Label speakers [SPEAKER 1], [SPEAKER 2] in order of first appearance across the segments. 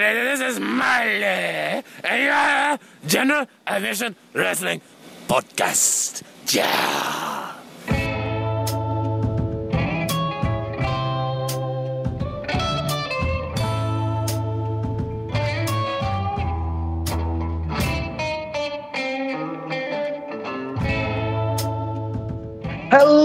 [SPEAKER 1] this is Miley, and you're General Admission Wrestling Podcast. Yeah.
[SPEAKER 2] Hello,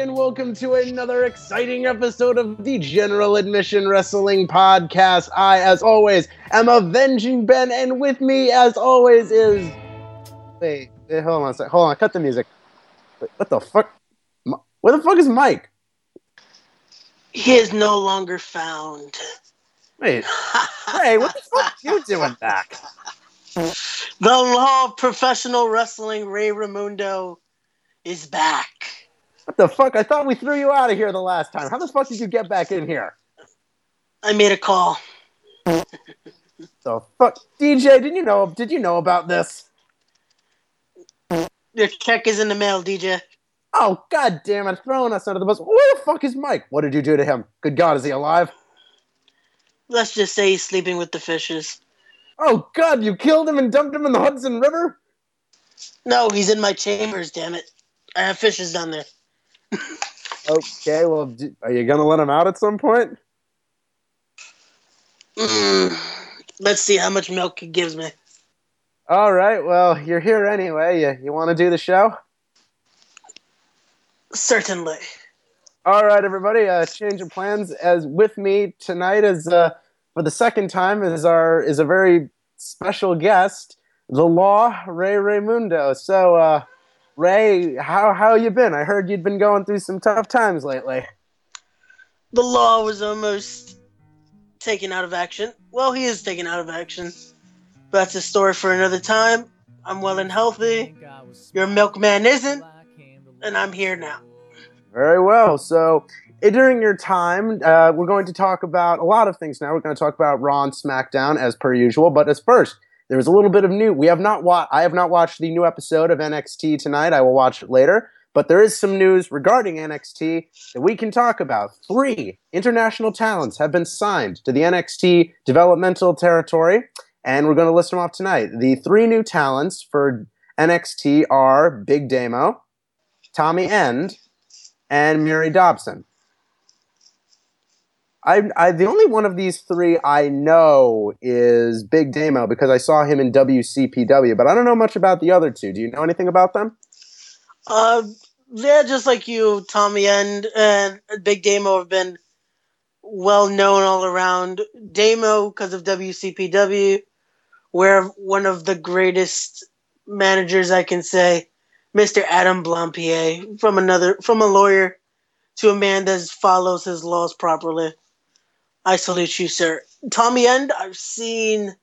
[SPEAKER 2] and welcome to another exciting episode of the General Admission Wrestling Podcast. I, as always, am Avenging Ben, and with me, as always, is. Wait, wait hold on a sec. Hold on, cut the music. Wait, what the fuck? Where the fuck is Mike?
[SPEAKER 3] He is no longer found.
[SPEAKER 2] Wait, hey, what the fuck you doing back?
[SPEAKER 3] The law of professional wrestling, Ray Ramundo, is back.
[SPEAKER 2] What the fuck? I thought we threw you out of here the last time. How the fuck did you get back in here?
[SPEAKER 3] I made a call.
[SPEAKER 2] The fuck, DJ? Did you know? Did you know about this?
[SPEAKER 3] Your check is in the mail, DJ.
[SPEAKER 2] Oh god damn it, throwing us under the bus. Where the fuck is Mike? What did you do to him? Good god, is he alive?
[SPEAKER 3] Let's just say he's sleeping with the fishes.
[SPEAKER 2] Oh god, you killed him and dumped him in the Hudson River?
[SPEAKER 3] No, he's in my chambers, damn it. I have fishes down there.
[SPEAKER 2] Okay, well, d- are you gonna let him out at some point?
[SPEAKER 3] Mm. Let's see how much milk he gives me.
[SPEAKER 2] All right, well, you're here anyway. You, you want to do the show?
[SPEAKER 3] Certainly.
[SPEAKER 2] All right, everybody. Uh, change of plans. As with me tonight is uh, for the second time is our is a very special guest, the Law Ray Ramundo. So, uh, Ray, how how you been? I heard you'd been going through some tough times lately.
[SPEAKER 3] The law was almost taken out of action. Well, he is taken out of action. But that's a story for another time. I'm well and healthy. Your milkman isn't. And I'm here now.
[SPEAKER 2] Very well. So, eh, during your time, uh, we're going to talk about a lot of things now. We're going to talk about Raw and SmackDown as per usual. But as first, there was a little bit of new. We have not wa- I have not watched the new episode of NXT tonight. I will watch it later. But there is some news regarding NXT that we can talk about. Three international talents have been signed to the NXT developmental territory, and we're going to list them off tonight. The three new talents for NXT are Big Damo, Tommy End, and Mary Dobson. I, I the only one of these three I know is Big Damo because I saw him in WCPW, but I don't know much about the other two. Do you know anything about them?
[SPEAKER 3] Uh, they're just like you, Tommy End and Big Damo have been well known all around. Damo, because of WCPW, where one of the greatest managers I can say, Mr. Adam Blampied, from another from a lawyer to a man that follows his laws properly. I salute you, sir. Tommy End, I've seen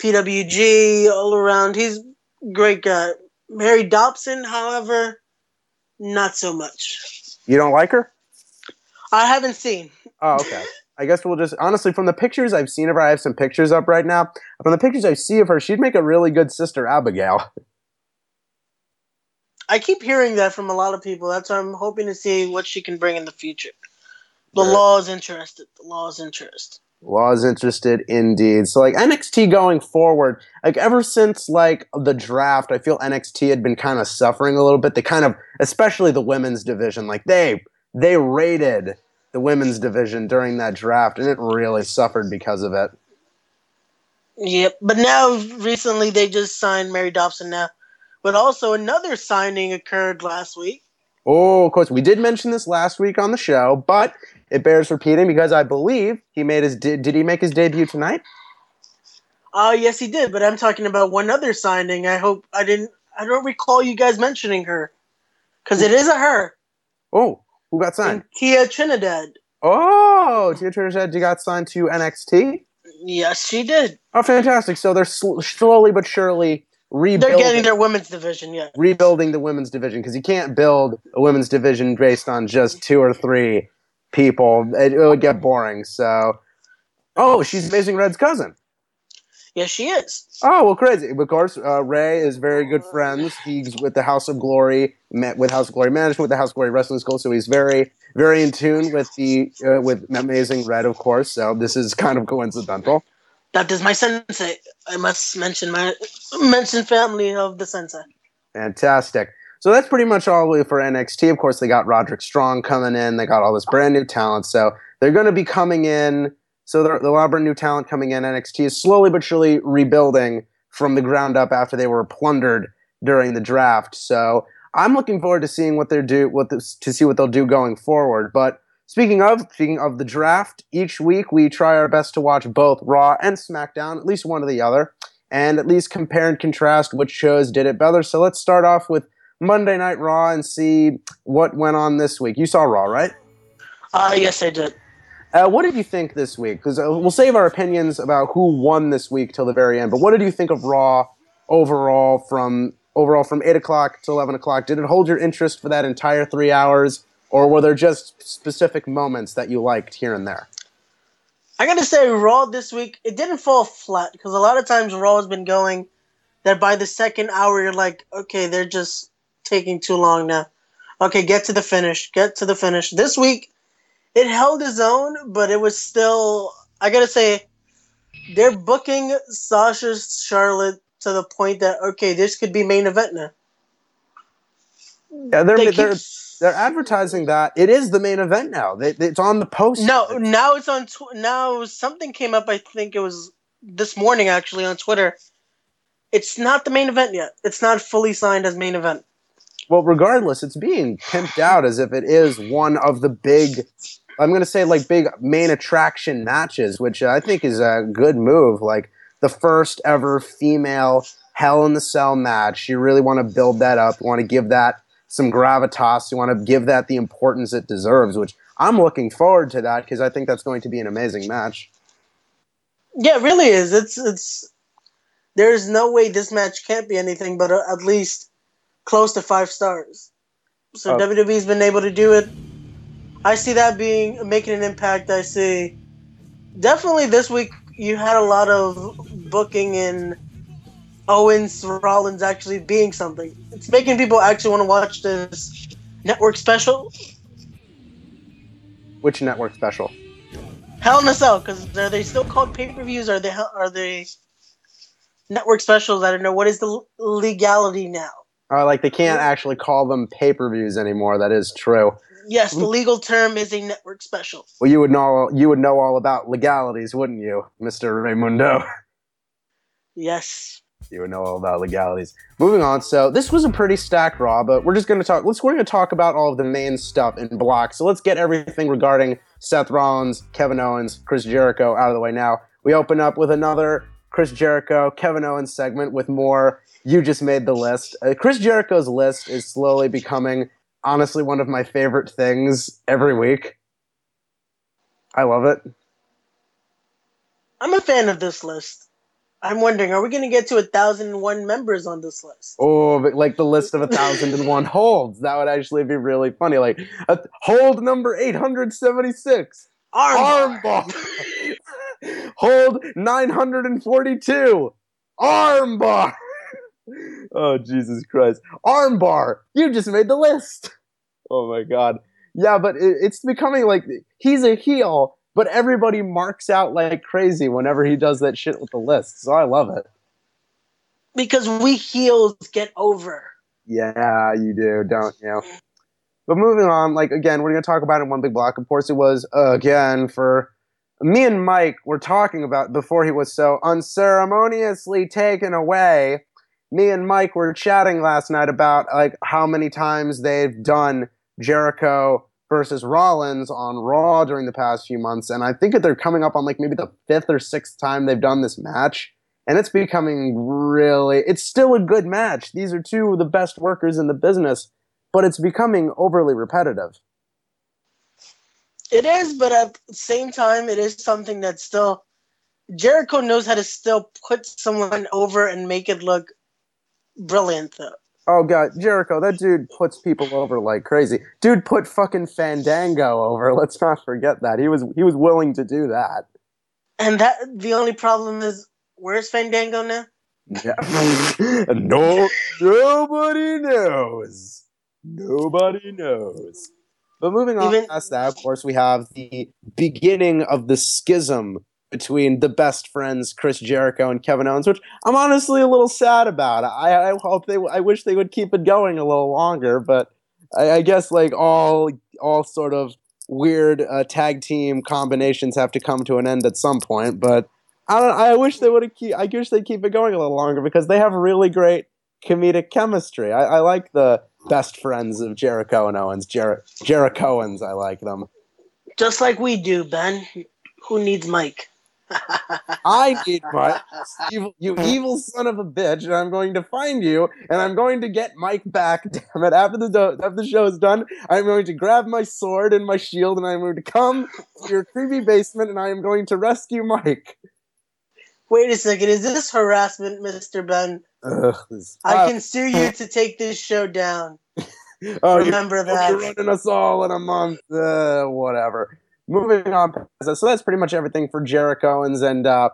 [SPEAKER 3] PWG all around. He's a great guy. Mary Dobson, however, not so much.
[SPEAKER 2] You don't like her?
[SPEAKER 3] I haven't seen.
[SPEAKER 2] Oh, okay. I guess we'll just honestly from the pictures I've seen of her. I have some pictures up right now. From the pictures I see of her, she'd make a really good sister Abigail.
[SPEAKER 3] I keep hearing that from a lot of people. That's why I'm hoping to see what she can bring in the future. The
[SPEAKER 2] Yeah.
[SPEAKER 3] law is interested. The law is interested.
[SPEAKER 2] Was interested indeed. So like NXT going forward, like ever since like the draft, I feel NXT had been kind of suffering a little bit. They kind of, especially the women's division, like they they raided the women's division during that draft, and it really suffered because of it.
[SPEAKER 3] Yep. But now, recently, they just signed Mary Dobson now. But also, another signing occurred last week.
[SPEAKER 2] Oh, of course, we did mention this last week on the show, but it bears repeating because I believe he made his did, did he make his debut tonight?
[SPEAKER 3] Oh, yes, he did. But I'm talking about one other signing. I hope I didn't. I don't recall you guys mentioning her. Because it is a her.
[SPEAKER 2] Oh, who got signed?
[SPEAKER 3] Tia Trinidad.
[SPEAKER 2] Oh, Tia Trinidad you got signed to NXT.
[SPEAKER 3] Yes, she did.
[SPEAKER 2] Oh, fantastic! So they're sl- slowly but surely rebuilding.
[SPEAKER 3] They're getting their women's division, yeah.
[SPEAKER 2] rebuilding the women's division because you can't build a women's division based on just two or three people. It, it would get boring. So, oh, she's Amazing Red's cousin.
[SPEAKER 3] Yes, she is.
[SPEAKER 2] Oh well, crazy. Of course, uh, Ray is very good friends. He's with the House of Glory, met with House of Glory Management, with the House of Glory Wrestling School. So he's very, very in tune with the uh, with Amazing Red, of course. So this is kind of coincidental.
[SPEAKER 3] That is my sensei. I must mention my mention family of the sensei.
[SPEAKER 2] Fantastic. So that's pretty much all we for NXT. Of course, they got Roderick Strong coming in. They got all this brand new talent. So they're going to be coming in so the, the lot of brand new talent coming in. NXT is slowly but surely rebuilding from the ground up after they were plundered during the draft. So I'm looking forward to seeing what they do, what this, to see what they'll do going forward. But speaking of speaking of the draft, each week we try our best to watch both Raw and SmackDown, at least one or the other, and at least compare and contrast which shows did it better. So let's start off with Monday Night Raw and see what went on this week. You saw Raw, right?
[SPEAKER 3] Uh, yes, I did.
[SPEAKER 2] Uh, what did you think this week? Because uh, we'll save our opinions about who won this week till the very end. But what did you think of Raw overall from overall from eight o'clock to eleven o'clock? Did it hold your interest for that entire three hours, or were there just specific moments that you liked here and there?
[SPEAKER 3] I gotta say, Raw this week it didn't fall flat because a lot of times Raw has been going that by the second hour you're like, okay, they're just taking too long now. Okay, get to the finish. Get to the finish. This week it held its own, but it was still. I gotta say, they're booking Sasha Charlotte to the point that okay, this could be main event now.
[SPEAKER 2] Yeah, they're they they're, keep, they're advertising that it is the main event now. They, it's on the post.
[SPEAKER 3] No, now it's on. Tw- now something came up. I think it was this morning actually on Twitter. It's not the main event yet. It's not fully signed as main event.
[SPEAKER 2] Well, regardless, it's being pimped out as if it is one of the big I'm going to say like big main attraction matches, which I think is a good move. Like the first ever female Hell in the Cell match. You really want to build that up. You want to give that some gravitas. You want to give that the importance it deserves, which I'm looking forward to that because I think that's going to be an amazing match.
[SPEAKER 3] Yeah, it really is. It's it's there's no way this match can't be anything but at least close to five stars. So oh. WWE's been able to do it I see that being making an impact. I see definitely this week you had a lot of booking in Owens Rollins actually being something. It's making people actually want to watch this network special.
[SPEAKER 2] Which network special?
[SPEAKER 3] Hell in a Cell, because are they still called pay per views? Are they are they network specials? I don't know. What is the legality now?
[SPEAKER 2] Uh, like they can't actually call them pay per views anymore. That is true.
[SPEAKER 3] Yes, the legal term is a network special.
[SPEAKER 2] Well, you would know you would know all about legalities, wouldn't you, Mister Ramundo?
[SPEAKER 3] Yes.
[SPEAKER 2] You would know all about legalities. Moving on. So this was a pretty stacked Raw, but we're just going to talk. Let's we're going to talk about all of the main stuff in blocks. So let's get everything regarding Seth Rollins, Kevin Owens, Chris Jericho out of the way now. We open up with another Chris Jericho, Kevin Owens segment with more. You just made the list. Uh, Chris Jericho's list is slowly becoming honestly one of my favorite things every week. I love it.
[SPEAKER 3] I'm a fan of this list. I'm wondering, are we going to get to a thousand and one members on this list?
[SPEAKER 2] Oh, like the list of a thousand and one holds. That would actually be really funny. Like uh, hold number eight hundred seventy six.
[SPEAKER 3] Armbar.
[SPEAKER 2] Armbar. hold nine hundred and forty two. Armbar oh Jesus Christ! Armbar, you just made the list. Oh my God. Yeah, but it, it's becoming like he's a heel, but everybody marks out like crazy whenever he does that shit with the list. So I love it.
[SPEAKER 3] Because we heels get over.
[SPEAKER 2] Yeah, you do, don't you? But moving on, like again, we're gonna talk about it in one big block. Of course, it was uh, again for me and Mike were talking about before he was so unceremoniously taken away me and Mike were chatting last night about like how many times they've done Jericho versus Rollins on Raw during the past few months, and I think that they're coming up on like maybe the fifth or sixth time they've done this match, and it's becoming really. It's still a good match. These are two of the best workers in the business, but it's becoming overly repetitive.
[SPEAKER 3] It is, but at the same time, it is something that still Jericho knows how to still put someone over and make it look brilliant though.
[SPEAKER 2] Oh god, Jericho, that dude puts people over like crazy. Dude put fucking Fandango over. Let's not forget that. He was he was willing to do that.
[SPEAKER 3] And that the only problem is Where's Fandango now?
[SPEAKER 2] Yeah. no, nobody knows. Nobody knows. But moving on
[SPEAKER 3] Even-
[SPEAKER 2] past that, of course, we have the beginning of the schism between the best friends Chris Jericho and Kevin Owens, which I'm honestly a little sad about. I, I hope they, I wish they would keep it going a little longer, but I, I guess like all, all sort of weird uh, tag team combinations have to come to an end at some point. But I don't. I wish they would keep. I wish they keep it going a little longer because they have really great comedic chemistry. I, I like the best friends of Jericho and Owens. Jer- Jerichoans. I like them.
[SPEAKER 3] Just like we do, Ben. Who needs Mike?
[SPEAKER 2] I need Mike, evil, you evil son of a bitch, and I'm going to find you, and I'm going to get Mike back. Damn it! After the do- after the show is done, I'm going to grab my sword and my shield, and I'm going to come to your creepy basement, and I am going to rescue Mike.
[SPEAKER 3] Wait a second. Is this harassment, Mister Ben?
[SPEAKER 2] Ugh, this-
[SPEAKER 3] I can sue you to take this show down.
[SPEAKER 2] oh, you
[SPEAKER 3] Remember
[SPEAKER 2] Oh,
[SPEAKER 3] that.
[SPEAKER 2] You're running us all in a month. Uh, whatever. Moving on. So that's pretty much everything for Jericho Owens and uh,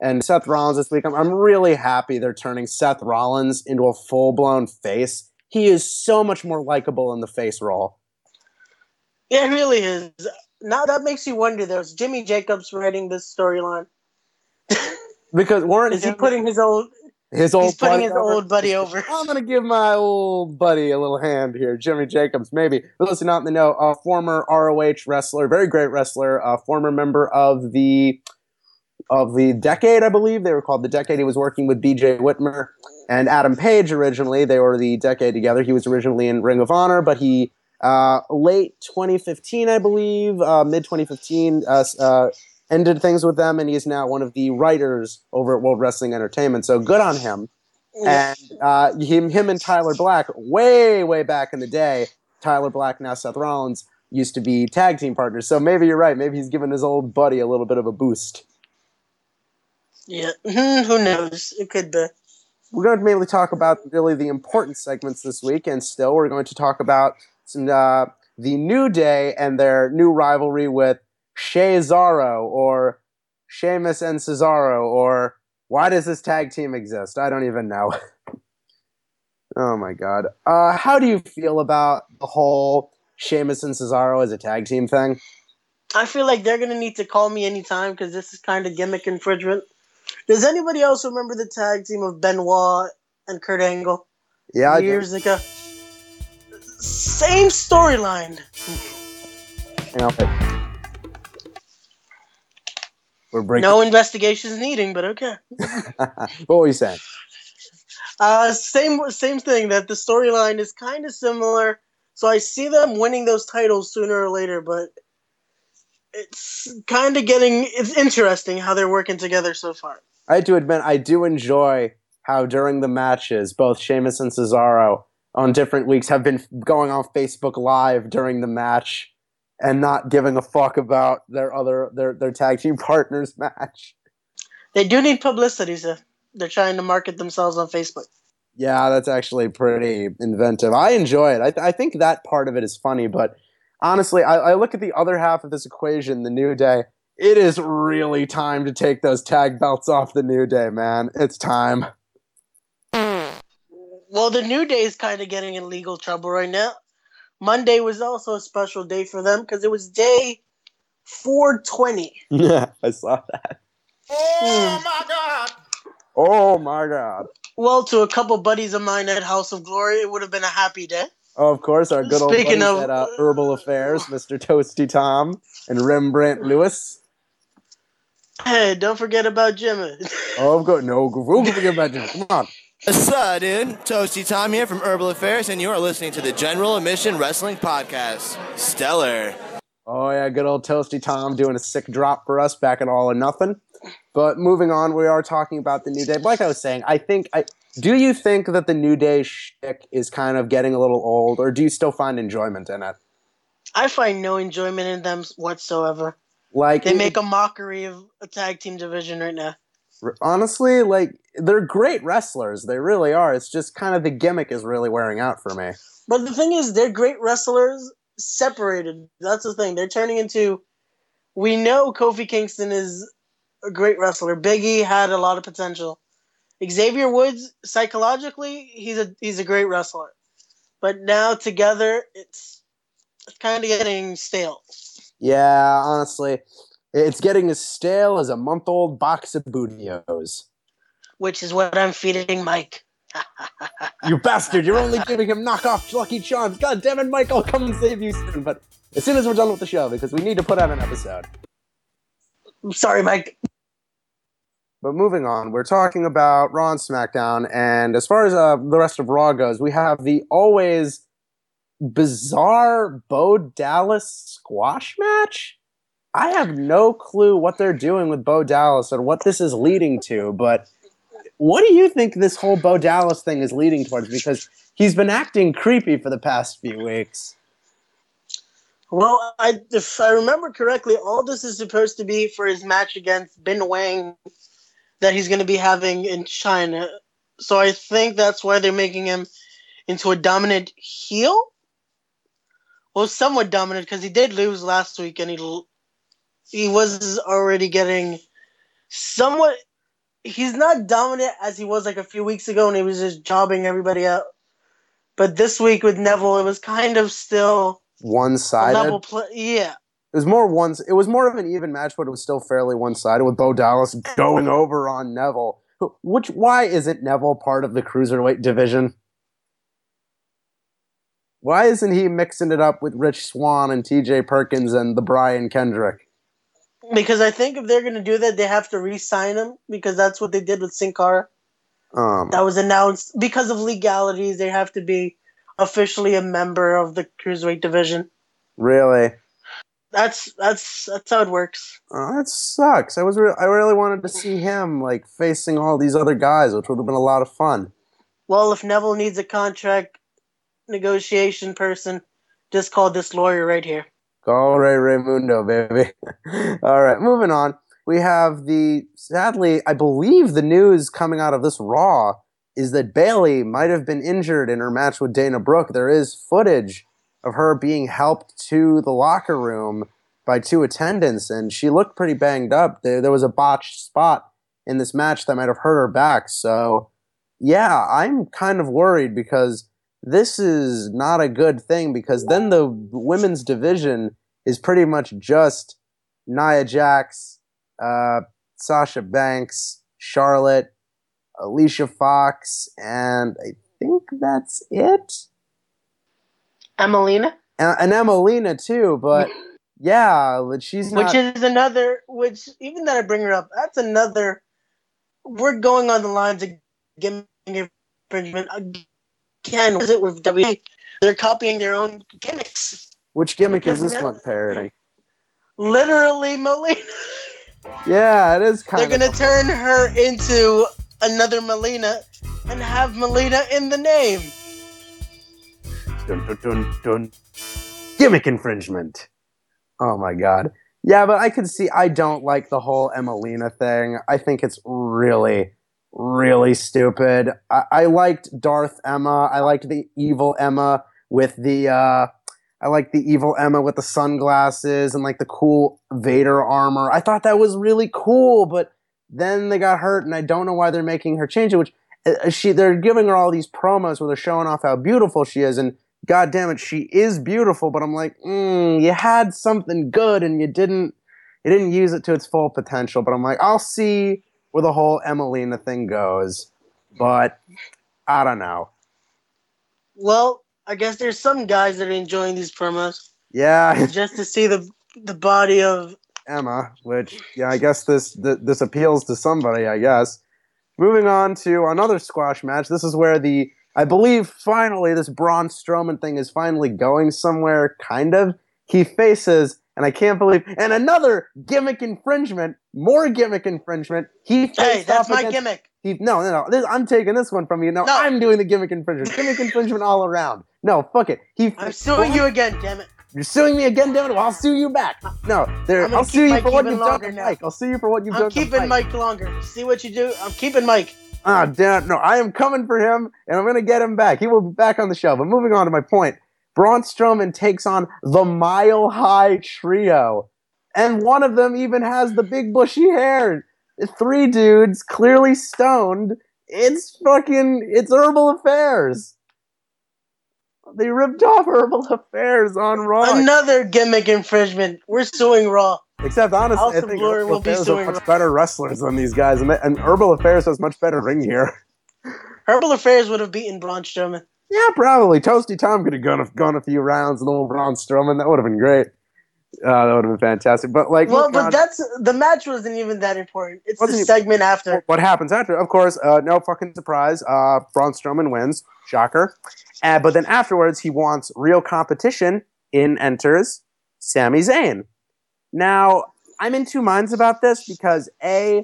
[SPEAKER 2] and Seth Rollins this week. I'm, I'm really happy they're turning Seth Rollins into a full blown face. He is so much more likable in the face role.
[SPEAKER 3] Yeah, it really is. Now that makes you wonder. though, is Jimmy Jacobs writing this storyline?
[SPEAKER 2] Because Warren
[SPEAKER 3] Is he putting his old?
[SPEAKER 2] His old
[SPEAKER 3] He's putting
[SPEAKER 2] buddy
[SPEAKER 3] his
[SPEAKER 2] over?
[SPEAKER 3] old buddy over.
[SPEAKER 2] I'm gonna give my old buddy a little hand here, Jimmy Jacobs. Maybe for those who not in the know, a former ROH wrestler, very great wrestler, a former member of the of the Decade, I believe they were called the Decade. He was working with B.J. Whitmer and Adam Page originally. They were the Decade together. He was originally in Ring of Honor, but he uh, late 2015, I believe, uh, mid 2015, uh, uh, ended things with them, and he's now one of the writers over at World Wrestling Entertainment. So good on him and uh, him, him and Tyler Black, way, way back in the day, Tyler Black now Seth Rollins used to be tag team partners. So maybe you're right. Maybe he's giving his old buddy a little bit of a boost.
[SPEAKER 3] Yeah, Mhm, who knows? It could be.
[SPEAKER 2] We're going to mainly talk about really the important segments this week, and still we're going to talk about some uh, the New Day and their new rivalry with Cesaro or Sheamus and Cesaro or why does this tag team exist? I don't even know. oh my god. Uh, how do you feel about the whole Sheamus and Cesaro as a tag team thing?
[SPEAKER 3] I feel like they're gonna need to call me anytime because this is kind of gimmick infringement. Does anybody else remember the tag team of Benoit and Kurt Angle
[SPEAKER 2] Yeah, I do.
[SPEAKER 3] years ago? Same storyline.
[SPEAKER 2] Hang on, wait. We're breaking.
[SPEAKER 3] No investigations needing, but okay.
[SPEAKER 2] what were you saying?
[SPEAKER 3] Uh, same same thing. That the storyline is kind of similar. So I see them winning those titles sooner or later, but it's kind of getting it's interesting how they're working together so far.
[SPEAKER 2] I have to admit, I do enjoy how during the matches, both Sheamus and Cesaro on different weeks have been going on Facebook Live during the match and not giving a fuck about their other their their tag team partners match.
[SPEAKER 3] They do need publicity, so they're trying to market themselves on Facebook.
[SPEAKER 2] Yeah, that's actually pretty inventive. I enjoy it. I, th- I think that part of it is funny, but honestly, I, I look at the other half of this equation, the New Day. It is really time to take those tag belts off the New Day, man. It's time.
[SPEAKER 3] Well, the New Day is kind of getting in legal trouble right now. Monday was also a special day for them because it was day 420.
[SPEAKER 2] Yeah, I saw that.
[SPEAKER 3] Oh
[SPEAKER 1] my god!
[SPEAKER 2] Oh my god.
[SPEAKER 3] Well, to a couple buddies of mine at House of Glory, it would have been a happy day.
[SPEAKER 2] Oh, of course, our good old
[SPEAKER 3] Speaking
[SPEAKER 2] buddies
[SPEAKER 3] of-
[SPEAKER 2] at uh, Herbal Affairs, Mr. Toasty Tom and Rembrandt Lewis.
[SPEAKER 3] Hey, don't forget about Jimmy.
[SPEAKER 2] Oh, of course. No, we'll forget about you. Come on.
[SPEAKER 4] What's up, dude? Toasty Tom here from Herbal Affairs, and you are listening to the General Admission Wrestling Podcast. Stellar.
[SPEAKER 2] Oh, yeah, good old Toasty Tom doing a sick drop for us back at All or Nothing. But moving on, we are talking about the New Day. Like I was saying, I think. I Do you think that the New Day shtick is kind of getting a little old, or do you still find enjoyment in it?
[SPEAKER 3] I find no enjoyment in them whatsoever.
[SPEAKER 2] Like,
[SPEAKER 3] They make a mockery of a tag team division right now.
[SPEAKER 2] Honestly, like, they're great wrestlers. They really are. It's just kind of the gimmick is really wearing out for me.
[SPEAKER 3] But the thing is, they're great wrestlers separated. That's the thing. They're turning into. We know Kofi Kingston is a great wrestler. Biggie had a lot of potential. Xavier Woods, psychologically, he's a he's a great wrestler. But now together, it's it's kind of getting stale.
[SPEAKER 2] Yeah, honestly, it's getting as stale as a month old box of Bootios.
[SPEAKER 3] Which is what I'm feeding Mike.
[SPEAKER 2] you bastard! You're only giving him knockoff Lucky Charms. God damn it, Mike! I'll come and save you soon. But as soon as we're done with the show, because we need to put out an episode.
[SPEAKER 3] I'm sorry, Mike.
[SPEAKER 2] But moving on, we're talking about Raw and SmackDown, and as far as uh, the rest of Raw goes, we have the always bizarre Bo Dallas squash match. I have no clue what they're doing with Bo Dallas or what this is leading to, but what do you think this whole Bo Dallas thing is leading towards? Because he's been acting creepy for the past few weeks.
[SPEAKER 3] Well, I, if I remember correctly, all this is supposed to be for his match against Bin Wang that he's going to be having in China. So I think that's why they're making him into a dominant heel. Well, somewhat dominant because he did lose last week, and he he was already getting somewhat. He's not dominant as he was like a few weeks ago, and he was just jobbing everybody out. But this week with Neville, it was kind of still
[SPEAKER 2] one sided.
[SPEAKER 3] Play- yeah,
[SPEAKER 2] it was more one. It was more of an even match, but it was still fairly one sided with Bo Dallas going over on Neville. Which why isn't Neville part of the cruiserweight division? Why isn't he mixing it up with Rich Swann and T.J. Perkins and the Brian Kendrick?
[SPEAKER 3] Because I think if they're going to do that, they have to re-sign him because that's what they did with Sin Cara.
[SPEAKER 2] Um,
[SPEAKER 3] that was announced because of legalities. They have to be officially a member of the cruiserweight division.
[SPEAKER 2] Really?
[SPEAKER 3] That's that's that's how it works.
[SPEAKER 2] Oh, that sucks. I was re- I really wanted to see him like facing all these other guys, which would have been a lot of fun.
[SPEAKER 3] Well, if Neville needs a contract negotiation person, just call this lawyer right here.
[SPEAKER 2] Call Ray Ramundo, baby. all right, moving on. We have the sadly, I believe the news coming out of this Raw is that Bayley might have been injured in her match with Dana Brooke. There is footage of her being helped to the locker room by two attendants, and she looked pretty banged up. There, there was a botched spot in this match that might have hurt her back. So, yeah, I'm kind of worried because this is not a good thing because then the women's division is pretty much just Nia Jax, uh, Sasha Banks, Charlotte, Alicia Fox, and I think that's it.
[SPEAKER 3] Emmalina?
[SPEAKER 2] And, and Emmalina too, but yeah, she's
[SPEAKER 3] not... Which is another, which, even that I bring her up, that's another, we're going on the lines of gimmick infringement again. Is it with W? They're copying their own gimmicks.
[SPEAKER 2] Which gimmick is this one parody?
[SPEAKER 3] Literally Melina.
[SPEAKER 2] Yeah, it is kind of.
[SPEAKER 3] They're gonna turn her into another Melina and have Melina in the name.
[SPEAKER 2] Dun, dun, dun, dun. Gimmick infringement. Oh my god. Yeah, but I can see I don't like the whole Emmalina thing. I think it's really, really stupid. I, I liked Darth Emma. I liked the evil Emma with the uh I like the evil Emma with the sunglasses and like the cool Vader armor. I thought that was really cool, but then they got hurt, and I don't know why they're making her change it. Which uh, she they're giving her all these promos where they're showing off how beautiful she is, and God damn it, she is beautiful, but I'm like, mm, you had something good and you didn't you didn't use it to its full potential. But I'm like, I'll see where the whole Emmalina thing goes. But I don't know.
[SPEAKER 3] Well, I guess there's some guys that are enjoying these promos.
[SPEAKER 2] Yeah.
[SPEAKER 3] just to see the the body of
[SPEAKER 2] Emma, which yeah, I guess this th- this appeals to somebody, I guess. Moving on to another squash match. This is where the I believe finally this Braun Strowman thing is finally going somewhere, kind of. He faces, and I can't believe, and another gimmick infringement, more gimmick infringement. He
[SPEAKER 3] hey, that's my against,
[SPEAKER 2] gimmick. He, no, no, no. This, I'm taking this one from you. No, no. I'm doing the gimmick infringement. gimmick infringement all around. No, fuck it. He.
[SPEAKER 3] I'm suing you again, damn it.
[SPEAKER 2] You're suing me again, damn it. Well, I'll sue you back. No, there. I'll sue you for what you've done to Mike. I'll sue you for what you've
[SPEAKER 3] I'm
[SPEAKER 2] done.
[SPEAKER 3] I'm keeping Mike longer. See what you do. I'm keeping Mike.
[SPEAKER 2] Ah, damn it. No, I am coming for him, and I'm going to get him back. He will be back on the show. But moving on to my point. Braun Strowman takes on the Mile High Trio. And one of them even has the big bushy hair. three dudes clearly stoned. It's fucking it's herbal affairs. They ripped off herbal affairs on Raw.
[SPEAKER 3] Another gimmick infringement. We're suing Raw.
[SPEAKER 2] Except honestly,
[SPEAKER 3] House
[SPEAKER 2] I think
[SPEAKER 3] Glory
[SPEAKER 2] Herbal
[SPEAKER 3] will be
[SPEAKER 2] Affairs are much
[SPEAKER 3] Raw.
[SPEAKER 2] better wrestlers than these guys, and, and Herbal Affairs has much better ring here.
[SPEAKER 3] Herbal Affairs would have beaten Braun Strowman.
[SPEAKER 2] Yeah, probably. Toasty Tom could have gone a, gone a few rounds and little Braun Strowman. That would have been great. Uh, that would have been fantastic. But like,
[SPEAKER 3] Well, but
[SPEAKER 2] uh,
[SPEAKER 3] that's the match wasn't even that important. It's the segment after.
[SPEAKER 2] what happens after? Of course, uh, no fucking surprise. Uh, Braun Strowman wins. Shocker. Uh, but then afterwards, he wants real competition. In enters Sami Zayn. Now, I'm in two minds about this because A,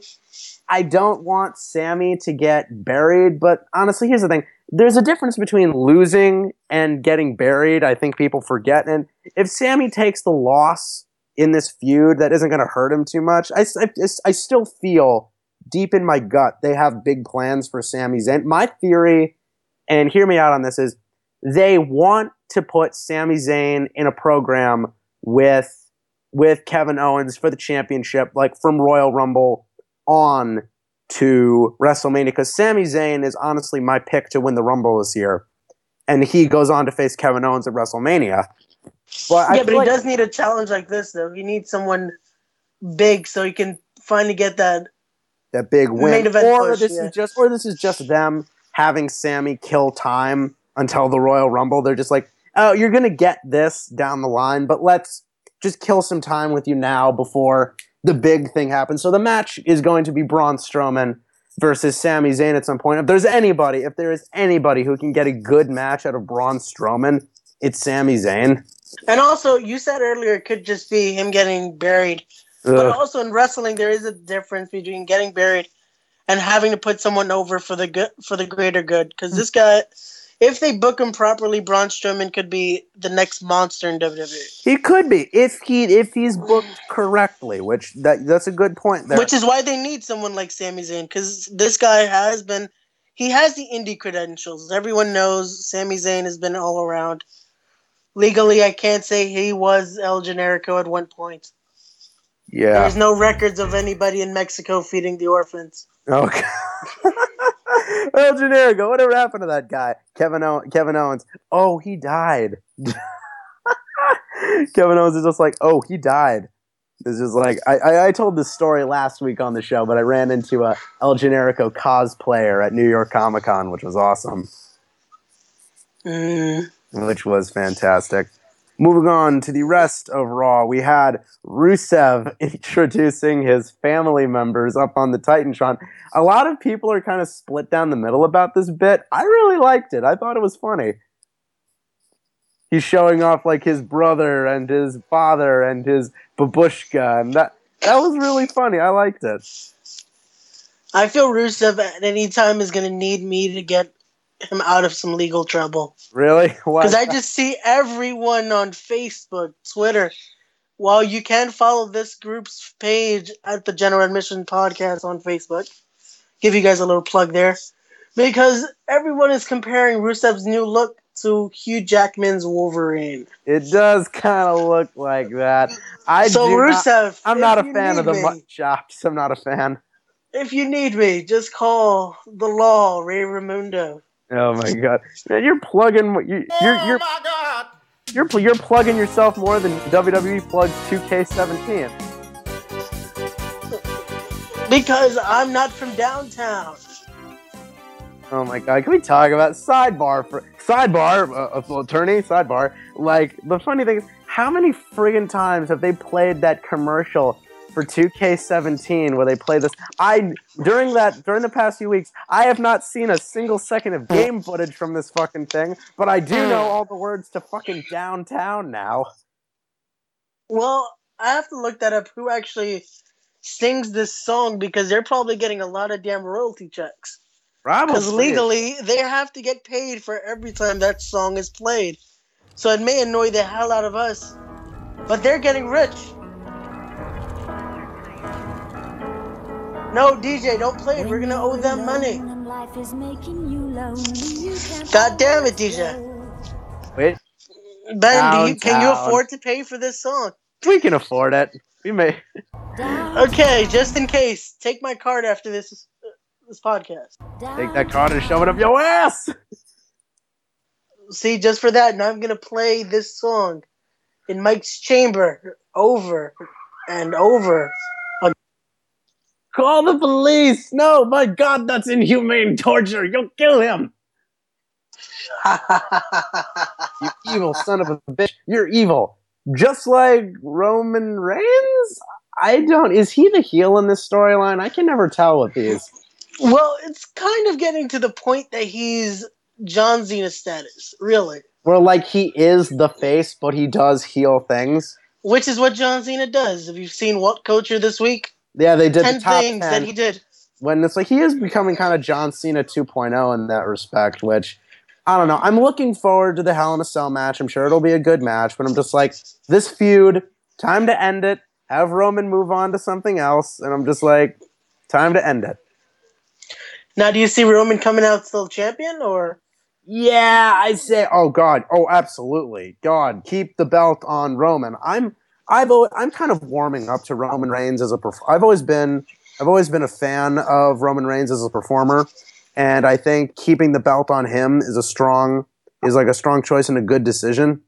[SPEAKER 2] I don't want Sami to get buried, but honestly, here's the thing. There's a difference between losing and getting buried. I think people forget. And if Sami takes the loss in this feud, that isn't going to hurt him too much. I, I, I still feel deep in my gut they have big plans for Sami Zayn. My theory, and hear me out on this, is they want to put Sami Zayn in a program with with Kevin Owens for the championship, like from Royal Rumble on to WrestleMania, because Sami Zayn is honestly my pick to win the Rumble this year, and he goes on to face Kevin Owens at WrestleMania. But I
[SPEAKER 3] yeah, but he
[SPEAKER 2] like-
[SPEAKER 3] does need a challenge like this, though. He needs someone big so he can finally get that.
[SPEAKER 2] that big win,
[SPEAKER 3] Main event
[SPEAKER 2] or
[SPEAKER 3] push,
[SPEAKER 2] this
[SPEAKER 3] yeah.
[SPEAKER 2] is just, or this is just them having Sami kill time until the Royal Rumble. They're just like, oh, you're gonna get this down the line, but let's just kill some time with you now before the big thing happens. So the match is going to be Braun Strowman versus Sami Zayn at some point. If there's anybody, if there is anybody who can get a good match out of Braun Strowman, it's Sami Zayn.
[SPEAKER 3] And also, you said earlier it could just be him getting buried. But also in wrestling, there is a difference between getting buried and having to put someone over for the good for the greater good. Because this guy, if they book him properly, Braun Strowman could be the next monster in. WWE.
[SPEAKER 2] He could be if he if he's booked correctly, which that that's a good point there.
[SPEAKER 3] Which is why they need someone like Sami Zayn, because this guy has been, he has the indie credentials. Everyone knows Sami Zayn has been all around. Legally, I can't say he was El Generico at one point.
[SPEAKER 2] yeah.
[SPEAKER 3] There's no records of anybody in Mexico feeding the orphans.
[SPEAKER 2] Okay. El Generico, whatever happened to that guy? Kevin o- Kevin Owens. Oh, he died. Kevin Owens is just like, oh, he died. This is like I, I, I told this story last week on the show, but I ran into a El Generico cosplayer at New York Comic Con, which was awesome,
[SPEAKER 3] Mm.
[SPEAKER 2] which was fantastic. Moving on to the rest of Raw, we had Rusev introducing his family members up on the Titantron. A lot of people are kind of split down the middle about this bit. I really liked it. I thought it was funny. He's showing off like his brother and his father and his babushka, and that that was really funny. I liked it.
[SPEAKER 3] I feel Rusev at any time is going to need me to get him out of some legal trouble.
[SPEAKER 2] Really? Why?
[SPEAKER 3] Because I just see everyone on Facebook, Twitter. While you can follow this group's page at the General Admission Podcast on Facebook, give you guys a little plug there. Because everyone is comparing Rusev's new look to Hugh Jackman's Wolverine.
[SPEAKER 2] it does kind of look like that. I
[SPEAKER 3] so
[SPEAKER 2] do not-
[SPEAKER 3] Rusev,
[SPEAKER 2] I'm not a fan of the mutton chops. I'm not a fan.
[SPEAKER 3] If you need me, just call the law, Ray Ramundo.
[SPEAKER 2] Oh my god, man! You're plugging. You, you're you're
[SPEAKER 4] my God!
[SPEAKER 2] you're you're plugging yourself more than WWE plugs 2K17.
[SPEAKER 3] Because I'm not from downtown.
[SPEAKER 2] Oh my god, can we talk about sidebar for sidebar? Uh, uh, attorney sidebar. Like the funny thing is, how many friggin' times have they played that commercial for 2K17 where they play this? I during that during the past few weeks, I have not seen a single second of hmm. game footage from this fucking thing, but I do hmm. know all the words to fucking downtown now.
[SPEAKER 3] Well, I have to look that up. Who actually sings this song? Because they're probably getting a lot of damn royalty checks. Because legally, they have to get paid for every time that song is played. So it may annoy the hell out of us, but they're getting rich. No, DJ, don't play it. We're gonna owe them money. God damn it, DJ.
[SPEAKER 2] Wait,
[SPEAKER 3] Ben, you, can you afford to pay for this song?
[SPEAKER 2] we can afford it. We may.
[SPEAKER 3] Okay, just in case, take my card after this this podcast.
[SPEAKER 2] Take that card and shove it up your ass.
[SPEAKER 3] See, just for that, now I'm gonna play this song in Mike's chamber over and over.
[SPEAKER 2] Call the police! No, my God, that's inhumane torture. You'll kill him. You evil son of a bitch. You're evil. Just like Roman Reigns? I don't. Is he the heel in this storyline? I can never tell with these.
[SPEAKER 3] well, it's kind of getting to the point that he's John Cena status, really.
[SPEAKER 2] Where, like, he is the face, but he does heel things.
[SPEAKER 3] Which is what John Cena does. Have you seen WhatCulture this week?
[SPEAKER 2] Yeah, they did
[SPEAKER 3] Ten
[SPEAKER 2] the top
[SPEAKER 3] things
[SPEAKER 2] 10.
[SPEAKER 3] that he did.
[SPEAKER 2] when it's like he is becoming kind of John Cena 2.0 in that respect, which I don't know. I'm looking forward to the Hell in a Cell match. I'm sure it'll be a good match, but I'm just like, this feud, time to end it. Have Roman move on to something else, and I'm just like, time to end it.
[SPEAKER 3] Now, do you see Roman coming out still champion, or
[SPEAKER 2] Yeah, I say, oh God, oh absolutely, God, keep the belt on Roman. I'm, I've, I'm kind of warming up to Roman Reigns as a. Perf- I've always been, I've always been a fan of Roman Reigns as a performer, and I think keeping the belt on him is a strong, is like a strong choice and a good decision,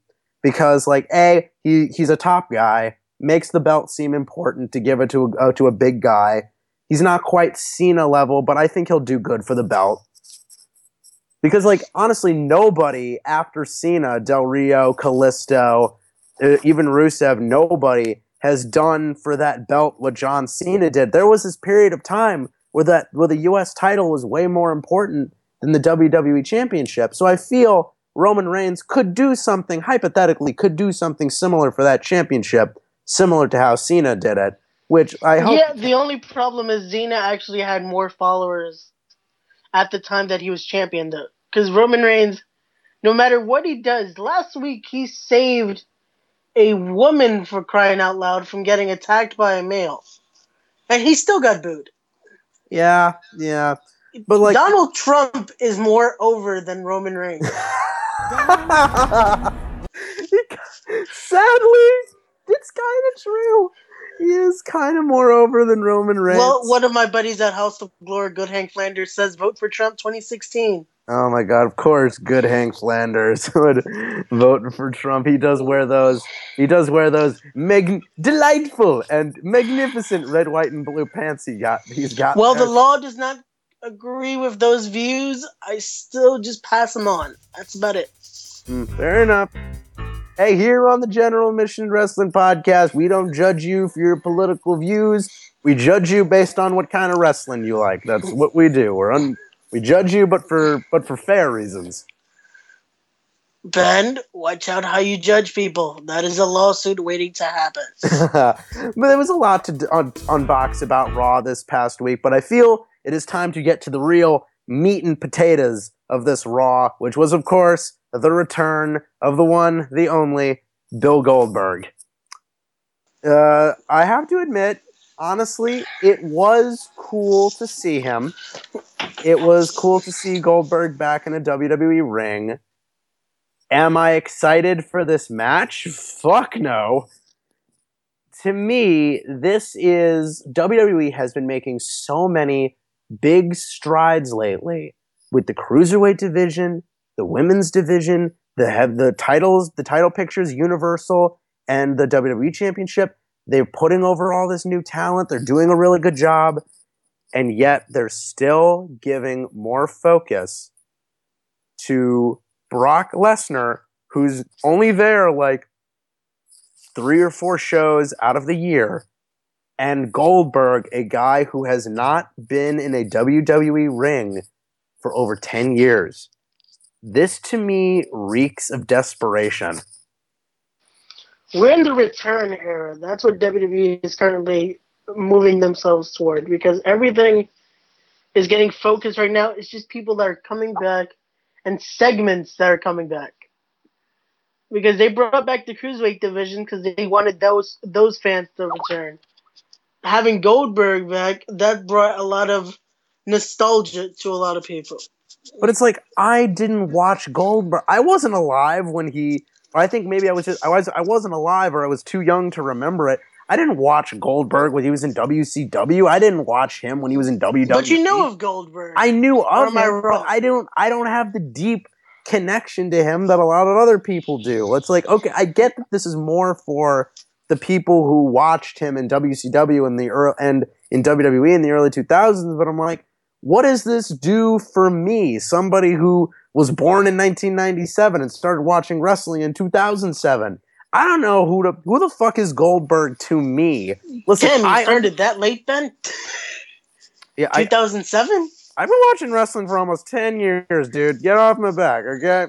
[SPEAKER 2] because like a he he's a top guy, makes the belt seem important to give it to a, uh, to a big guy. He's not quite Cena level, but I think he'll do good for the belt. Because, like, honestly, nobody after Cena, Del Rio, Kalisto, Uh, even Rusev, nobody has done for that belt what John Cena did. There was this period of time where that where the U.S. title was way more important than the WWE Championship. So I feel Roman Reigns could do something hypothetically, could do something similar for that championship, similar to how Cena did it. Which I hope.
[SPEAKER 3] yeah? The only problem is Cena actually had more followers at the time that he was champion, though, because Roman Reigns, no matter what he does, last week he saved a woman for crying out loud from getting attacked by a male, and he still got booed.
[SPEAKER 2] Yeah, yeah. But like
[SPEAKER 3] Donald Trump is more over than Roman Reigns.
[SPEAKER 2] Sadly, it's kind of true. He is kind of more over than Roman Reigns.
[SPEAKER 3] well, one of my buddies at House of Glory, Good Hank Flanders, says vote for Trump 2016.
[SPEAKER 2] Oh my god, of course, good Hank Flanders would vote for Trump. He does wear those. He does wear those mag- delightful and magnificent red, white, and blue pants. He got. He's got.
[SPEAKER 3] Well, the law does not agree with those views. I still just pass them on. That's about it.
[SPEAKER 2] Mm, fair enough. Hey, here on the General Admission Wrestling Podcast, we don't judge you for your political views. We judge you based on what kind of wrestling you like. That's what we do. We're un- we judge you, but for but for fair reasons.
[SPEAKER 3] Ben, watch out how you judge people. That is a lawsuit waiting to happen.
[SPEAKER 2] but there was a lot to un- unbox about Raw this past week, but I feel it is time to get to the real meat and potatoes of this Raw, which was, of course, the return of the one, the only, Bill Goldberg. Uh, I have to admit, honestly, it was cool to see him. It was cool to see Goldberg back in a WWE ring. Am I excited for this match? Fuck no to me, this is WWE has been making so many big strides lately with the cruiserweight division, the women's division, the have the titles, the title pictures, Universal and the WWE Championship. They're putting over all this new talent. They're doing a really good job, and yet they're still giving more focus to Brock Lesnar, who's only there like three or four shows out of the year, and Goldberg, a guy who has not been in a WWE ring for over 10 years. This to me reeks of desperation.
[SPEAKER 3] We're in the return era. That's what WWE is currently moving themselves toward because everything is getting focused right now. It's just people that are coming back and segments that are coming back. Because they brought back the cruiserweight division because they wanted those those fans to return. Having Goldberg back, that brought a lot of nostalgia to a lot of people.
[SPEAKER 2] But it's like I didn't watch Goldberg. I wasn't alive when he. I think maybe I was just I was I wasn't alive or I was too young to remember it. I didn't watch Goldberg when he was in WCW. I didn't watch him when he was in WWE.
[SPEAKER 3] But you know of Goldberg.
[SPEAKER 2] I knew of
[SPEAKER 3] am I wrong?
[SPEAKER 2] I don't. I don't have the deep connection to him that a lot of other people do. It's like okay, I get that this is more for the people who watched him in WCW in the early, and in WWE in the early 2000s. But I'm like, what does this do for me, somebody who was born in 1997 and started watching wrestling in 2007? I don't know who the who the fuck is Goldberg to me. Listen,
[SPEAKER 3] Damn, you
[SPEAKER 2] I
[SPEAKER 3] started that late, Ben?
[SPEAKER 2] yeah,
[SPEAKER 3] 2007?
[SPEAKER 2] I've been watching wrestling for almost 10 years, dude. Get off my back, okay?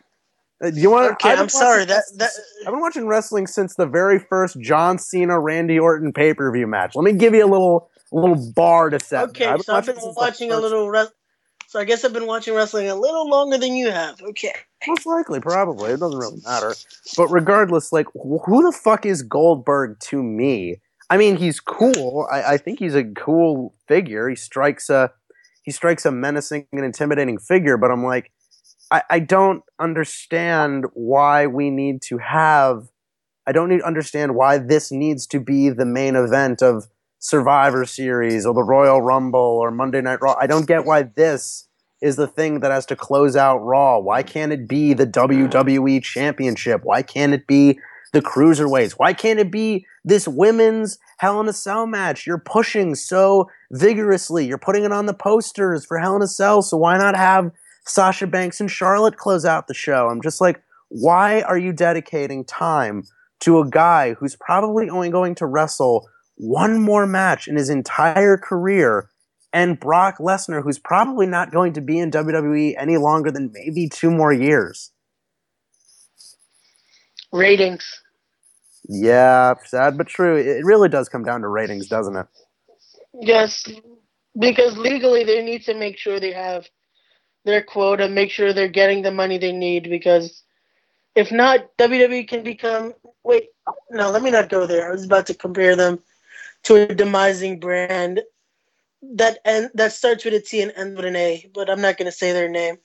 [SPEAKER 2] Uh, you want
[SPEAKER 3] Okay, I'm sorry. That that
[SPEAKER 2] I've been watching wrestling since the very first John Cena Randy Orton pay per view match. Let me give you a little a little bar to set.
[SPEAKER 3] okay.
[SPEAKER 2] I've
[SPEAKER 3] so I've been watching a little. Res- so I guess I've been watching wrestling a little longer than you have. Okay.
[SPEAKER 2] Most likely, probably. It doesn't really matter. But regardless, like, who the fuck is Goldberg to me? I mean, he's cool. I, I think he's a cool figure. He strikes a he strikes a menacing and intimidating figure. But I'm like, I, I don't understand why we need to have. I don't need understand why this needs to be the main event of Survivor Series or the Royal Rumble or Monday Night Raw. I don't get why this is the thing that has to close out Raw. Why can't it be the WWE Championship? Why can't it be the Cruiserweights? Why can't it be this women's Hell in a Cell match? You're pushing so vigorously. You're putting it on the posters for Hell in a Cell, so why not have Sasha Banks and Charlotte close out the show? I'm just like, why are you dedicating time to a guy who's probably only going to wrestle one more match in his entire career and Brock Lesnar, who's probably not going to be in WWE any longer than maybe two more years.
[SPEAKER 3] Ratings.
[SPEAKER 2] Yeah, sad but true. It really does come down to ratings, doesn't it?
[SPEAKER 3] Yes, because legally they need to make sure they have their quota, make sure they're getting the money they need. Because if not, WWE can become. Wait, no, let me not go there. I was about to compare them to a demising brand that and that starts with a T and ends with an A, but I'm not going to say their name.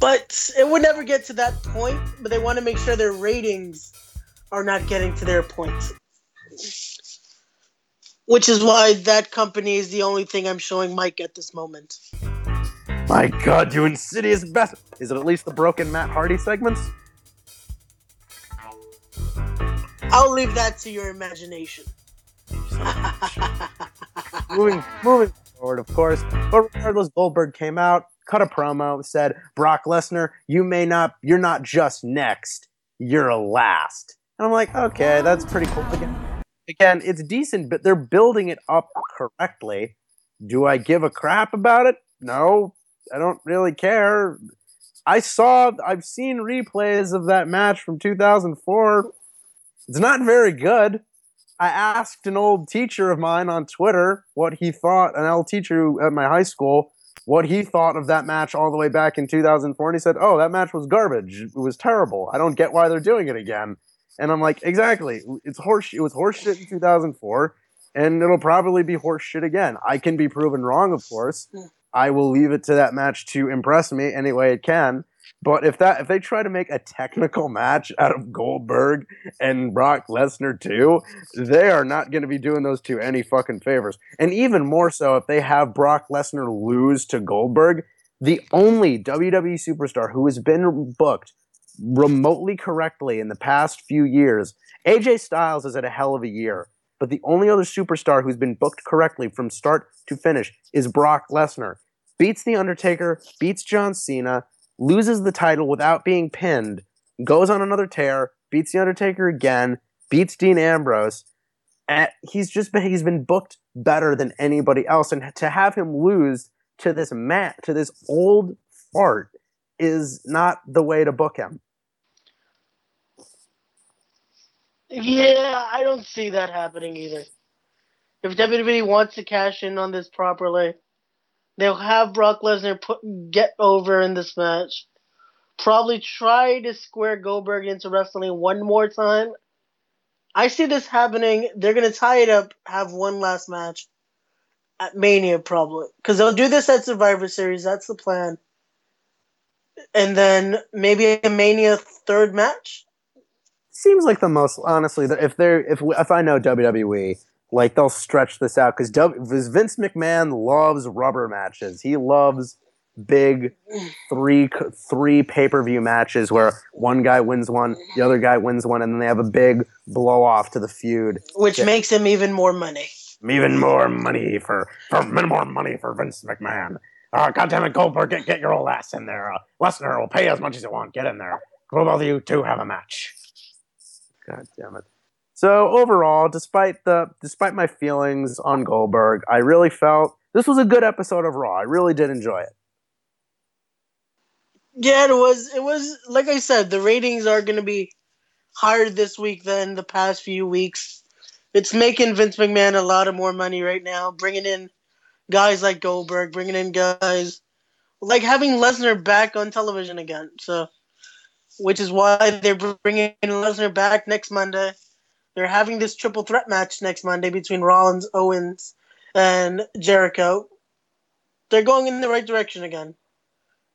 [SPEAKER 3] But it would never get to that point. But they want to make sure their ratings are not getting to their point. Which is why that company is the only thing I'm showing Mike at this moment.
[SPEAKER 2] My God, you insidious bastard! Is it at least the broken Matt Hardy segments?
[SPEAKER 3] I'll leave that to your imagination.
[SPEAKER 2] moving, moving forward, of course. But regardless, Goldberg came out, cut a promo, said, "Brock Lesnar, you may not, you're not just next, you're last." And I'm like, okay, that's pretty cool. Again, again, it's decent, but they're building it up correctly. Do I give a crap about it? No, I don't really care. I saw, I've seen replays of that match from 2004. It's not very good. I asked an old teacher of mine on Twitter what he thought, an old teacher at my high school, what he thought of that match all the way back in 2004. And he said, Oh, that match was garbage. It was terrible. I don't get why they're doing it again. And I'm like, Exactly. It's horse. It was horseshit in 2004, and it'll probably be horseshit again. I can be proven wrong, of course. Hmm. I will leave it to that match to impress me any way it can. But if that if they try to make a technical match out of Goldberg and Brock Lesnar too, they are not going to be doing those two any fucking favors. And even more so if they have Brock Lesnar lose to Goldberg, the only WWE superstar who has been booked remotely correctly in the past few years. AJ Styles is at a hell of a year, but the only other superstar who's been booked correctly from start to finish is Brock Lesnar. Beats The Undertaker, beats John Cena, loses the title without being pinned, goes on another tear, beats The Undertaker again, beats Dean Ambrose. And he's just been he's been booked better than anybody else. And to have him lose to this mat to this old fart is not the way to book him.
[SPEAKER 3] Yeah, I don't see that happening either. If WWE wants to cash in on this properly, they'll have Brock Lesnar put get over in this match. Probably try to square Goldberg into wrestling one more time. I see this happening. They're gonna tie it up, have one last match at Mania, probably because they'll do this at Survivor Series. That's the plan. And then maybe a Mania third match.
[SPEAKER 2] seems like the most honestly. If they're if if I know WWE, like they'll stretch this out because Vince McMahon loves rubber matches. He loves big three three pay per view matches where one guy wins one, the other guy wins one, and then they have a big blow off to the feud,
[SPEAKER 3] which yeah. makes him even more money.
[SPEAKER 1] Even more money for for more money for Vince McMahon. Uh, God damn it, Goldberg, get, get your old ass in there. Uh, Lesnar will pay as much as you want. Get in there. Both of you two have a match.
[SPEAKER 2] God damn it. So overall, despite the despite my feelings on Goldberg, I really felt this was a good episode of Raw. I really did enjoy it.
[SPEAKER 3] Yeah, it was. It was like I said, the ratings are going to be higher this week than the past few weeks. It's making Vince McMahon a lot of more money right now, bringing in guys like Goldberg, bringing in guys like having Lesnar back on television again. So, which is why they're bringing Lesnar back next Monday. They're having this triple threat match next Monday between Rollins, Owens, and Jericho. They're going in the right direction again.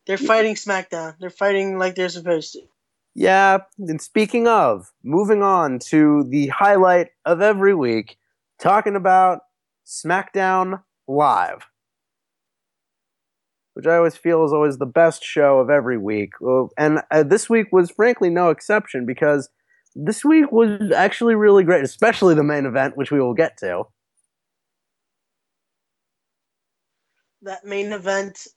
[SPEAKER 3] They're fighting SmackDown. They're fighting like they're supposed to.
[SPEAKER 2] Yeah, and speaking of, moving on to the highlight of every week, talking about SmackDown Live, which I always feel is always the best show of every week. And uh, this week was frankly no exception because this week was actually really great, especially the main event, which we will get to.
[SPEAKER 3] That main event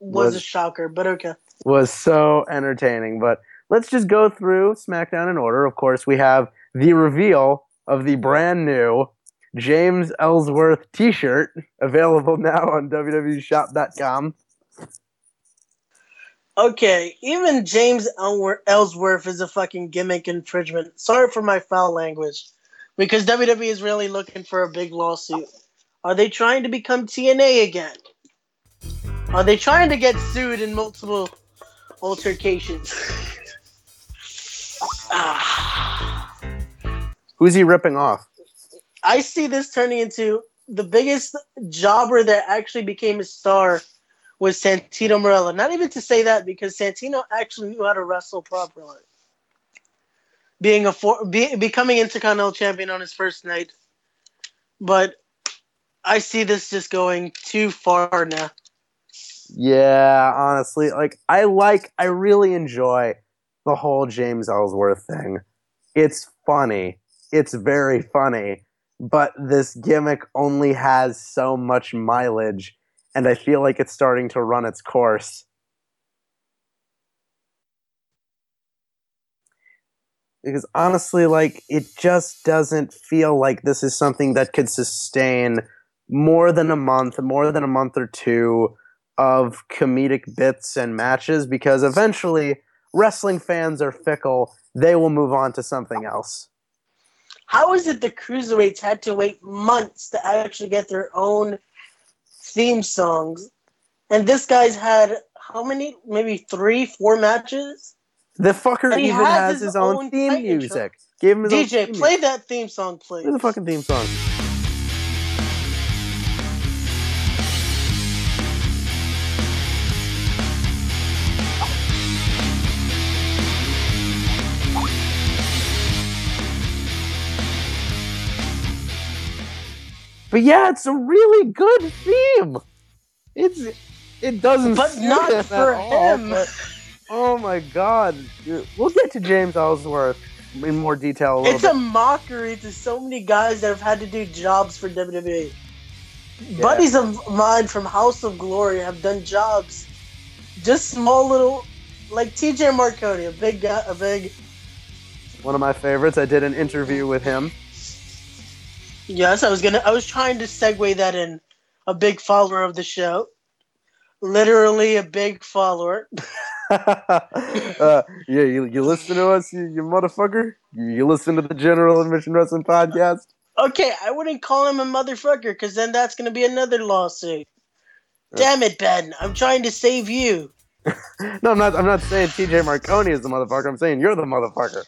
[SPEAKER 3] was, was a shocker, but okay.
[SPEAKER 2] Was so entertaining. But let's just go through SmackDown in order. Of course, we have the reveal of the brand new James Ellsworth t shirt available now on WWEshop.com.
[SPEAKER 3] Okay, even James Ellsworth is a fucking gimmick infringement. Sorry for my foul language. Because WWE is really looking for a big lawsuit. Are they trying to become TNA again? Are they trying to get sued in multiple altercations? Ah.
[SPEAKER 2] Who's he ripping off?
[SPEAKER 3] I see this turning into the biggest jobber that actually became a star was Santino Marella. Not even to say that because Santino actually knew how to wrestle properly. Being a for, be, becoming Intercontinental Champion on his first night, but I see this just going too far now.
[SPEAKER 2] Yeah, honestly, like I like, I really enjoy the whole James Ellsworth thing. It's funny. It's very funny, but this gimmick only has so much mileage, and I feel like it's starting to run its course. Because honestly, like, it just doesn't feel like this is something that could sustain more than a month, more than a month or two of comedic bits and matches because eventually wrestling fans are fickle. They will move on to something else.
[SPEAKER 3] How is it the cruiserweights had to wait months to actually get their own theme songs? And this guy's had how many? Maybe three, four matches?
[SPEAKER 2] The fucker even has, has his, his, own, own theme music. Give him
[SPEAKER 3] DJ, play music. that theme song, please.
[SPEAKER 2] Play the fucking theme song. But yeah, it's a really good theme. It's it doesn't,
[SPEAKER 3] but not for him.
[SPEAKER 2] but, oh my god, we'll get to James Ellsworth in more detail. A
[SPEAKER 3] it's
[SPEAKER 2] bit.
[SPEAKER 3] a mockery to so many guys that have had to do jobs for WWE. Yeah. Buddies of mine from House of Glory have done jobs, just small little, like TJ Marconi, a big guy, a big.
[SPEAKER 2] One of my favorites. I did an interview with him
[SPEAKER 3] Yes, I was gonna. I was trying to segue that in. A big follower of the show, literally a big follower.
[SPEAKER 2] uh, yeah, you, you listen to us, you, you motherfucker. You, you listen to the General Admission Wrestling podcast.
[SPEAKER 3] Okay, I wouldn't call him a motherfucker because then that's gonna be another lawsuit. Damn it, Ben! I'm trying to save you.
[SPEAKER 2] no, I'm not. I'm not saying T.J. Marconi is the motherfucker. I'm saying you're the motherfucker.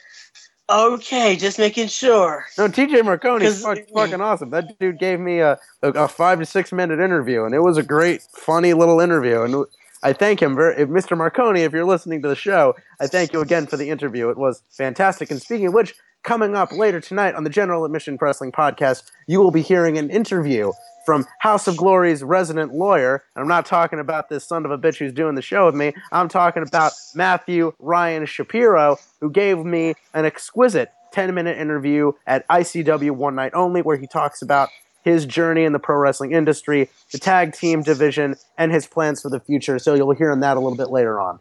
[SPEAKER 3] Okay, just making sure.
[SPEAKER 2] No, TJ Marconi is fucking awesome. That dude gave me a, a, a, five to six minute interview, and it was a great, funny little interview. And I thank him, very, if Mr. Marconi, if you're listening to the show. I thank you again for the interview. It was fantastic. And speaking of which, coming up later tonight on the General Admission Wrestling Podcast, you will be hearing an interview from House of Glory's resident lawyer. And I'm not talking about this son of a bitch who's doing the show with me. I'm talking about Matthew Ryan Shapiro, who gave me an exquisite 10 minute interview at ICW One Night Only, where he talks about his journey in the pro wrestling industry, the tag team division, and his plans for the future. So you'll hear on that a little bit later on.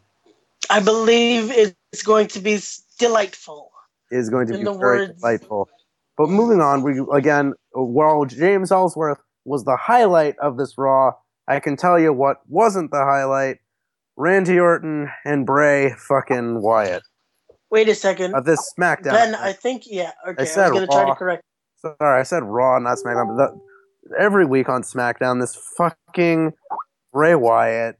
[SPEAKER 3] I believe it's going to be delightful.
[SPEAKER 2] It is going to
[SPEAKER 3] In
[SPEAKER 2] be very
[SPEAKER 3] words-
[SPEAKER 2] delightful. But moving on, we again, while James Ellsworth was the highlight of this Raw, I can tell you what wasn't the highlight. Randy Orton and Bray fucking Wyatt
[SPEAKER 3] Wait a second.
[SPEAKER 2] of this SmackDown.
[SPEAKER 3] ben, I think, yeah. Okay, I,
[SPEAKER 2] said
[SPEAKER 3] was going to try to correct.
[SPEAKER 2] Sorry, I said Raw, not SmackDown. But the, every week on SmackDown, this fucking Bray Wyatt,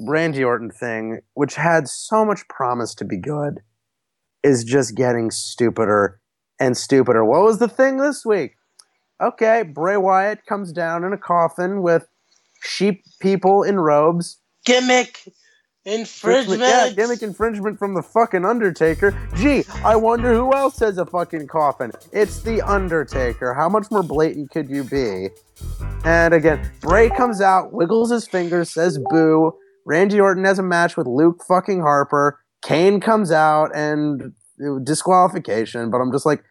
[SPEAKER 2] Randy Orton thing, which had so much promise to be good, is just getting stupider and stupider. What was the thing this week? Okay, Bray Wyatt comes down in a coffin with sheep people in robes.
[SPEAKER 3] Gimmick infringement.
[SPEAKER 2] Yeah, gimmick infringement from the fucking Undertaker. Gee, I wonder who else has a fucking coffin. It's the Undertaker. How much more blatant could you be? And again, Bray comes out, wiggles his fingers, says boo. Randy Orton has a match with Luke fucking Harper. Kane comes out and disqualification, but I'm just like,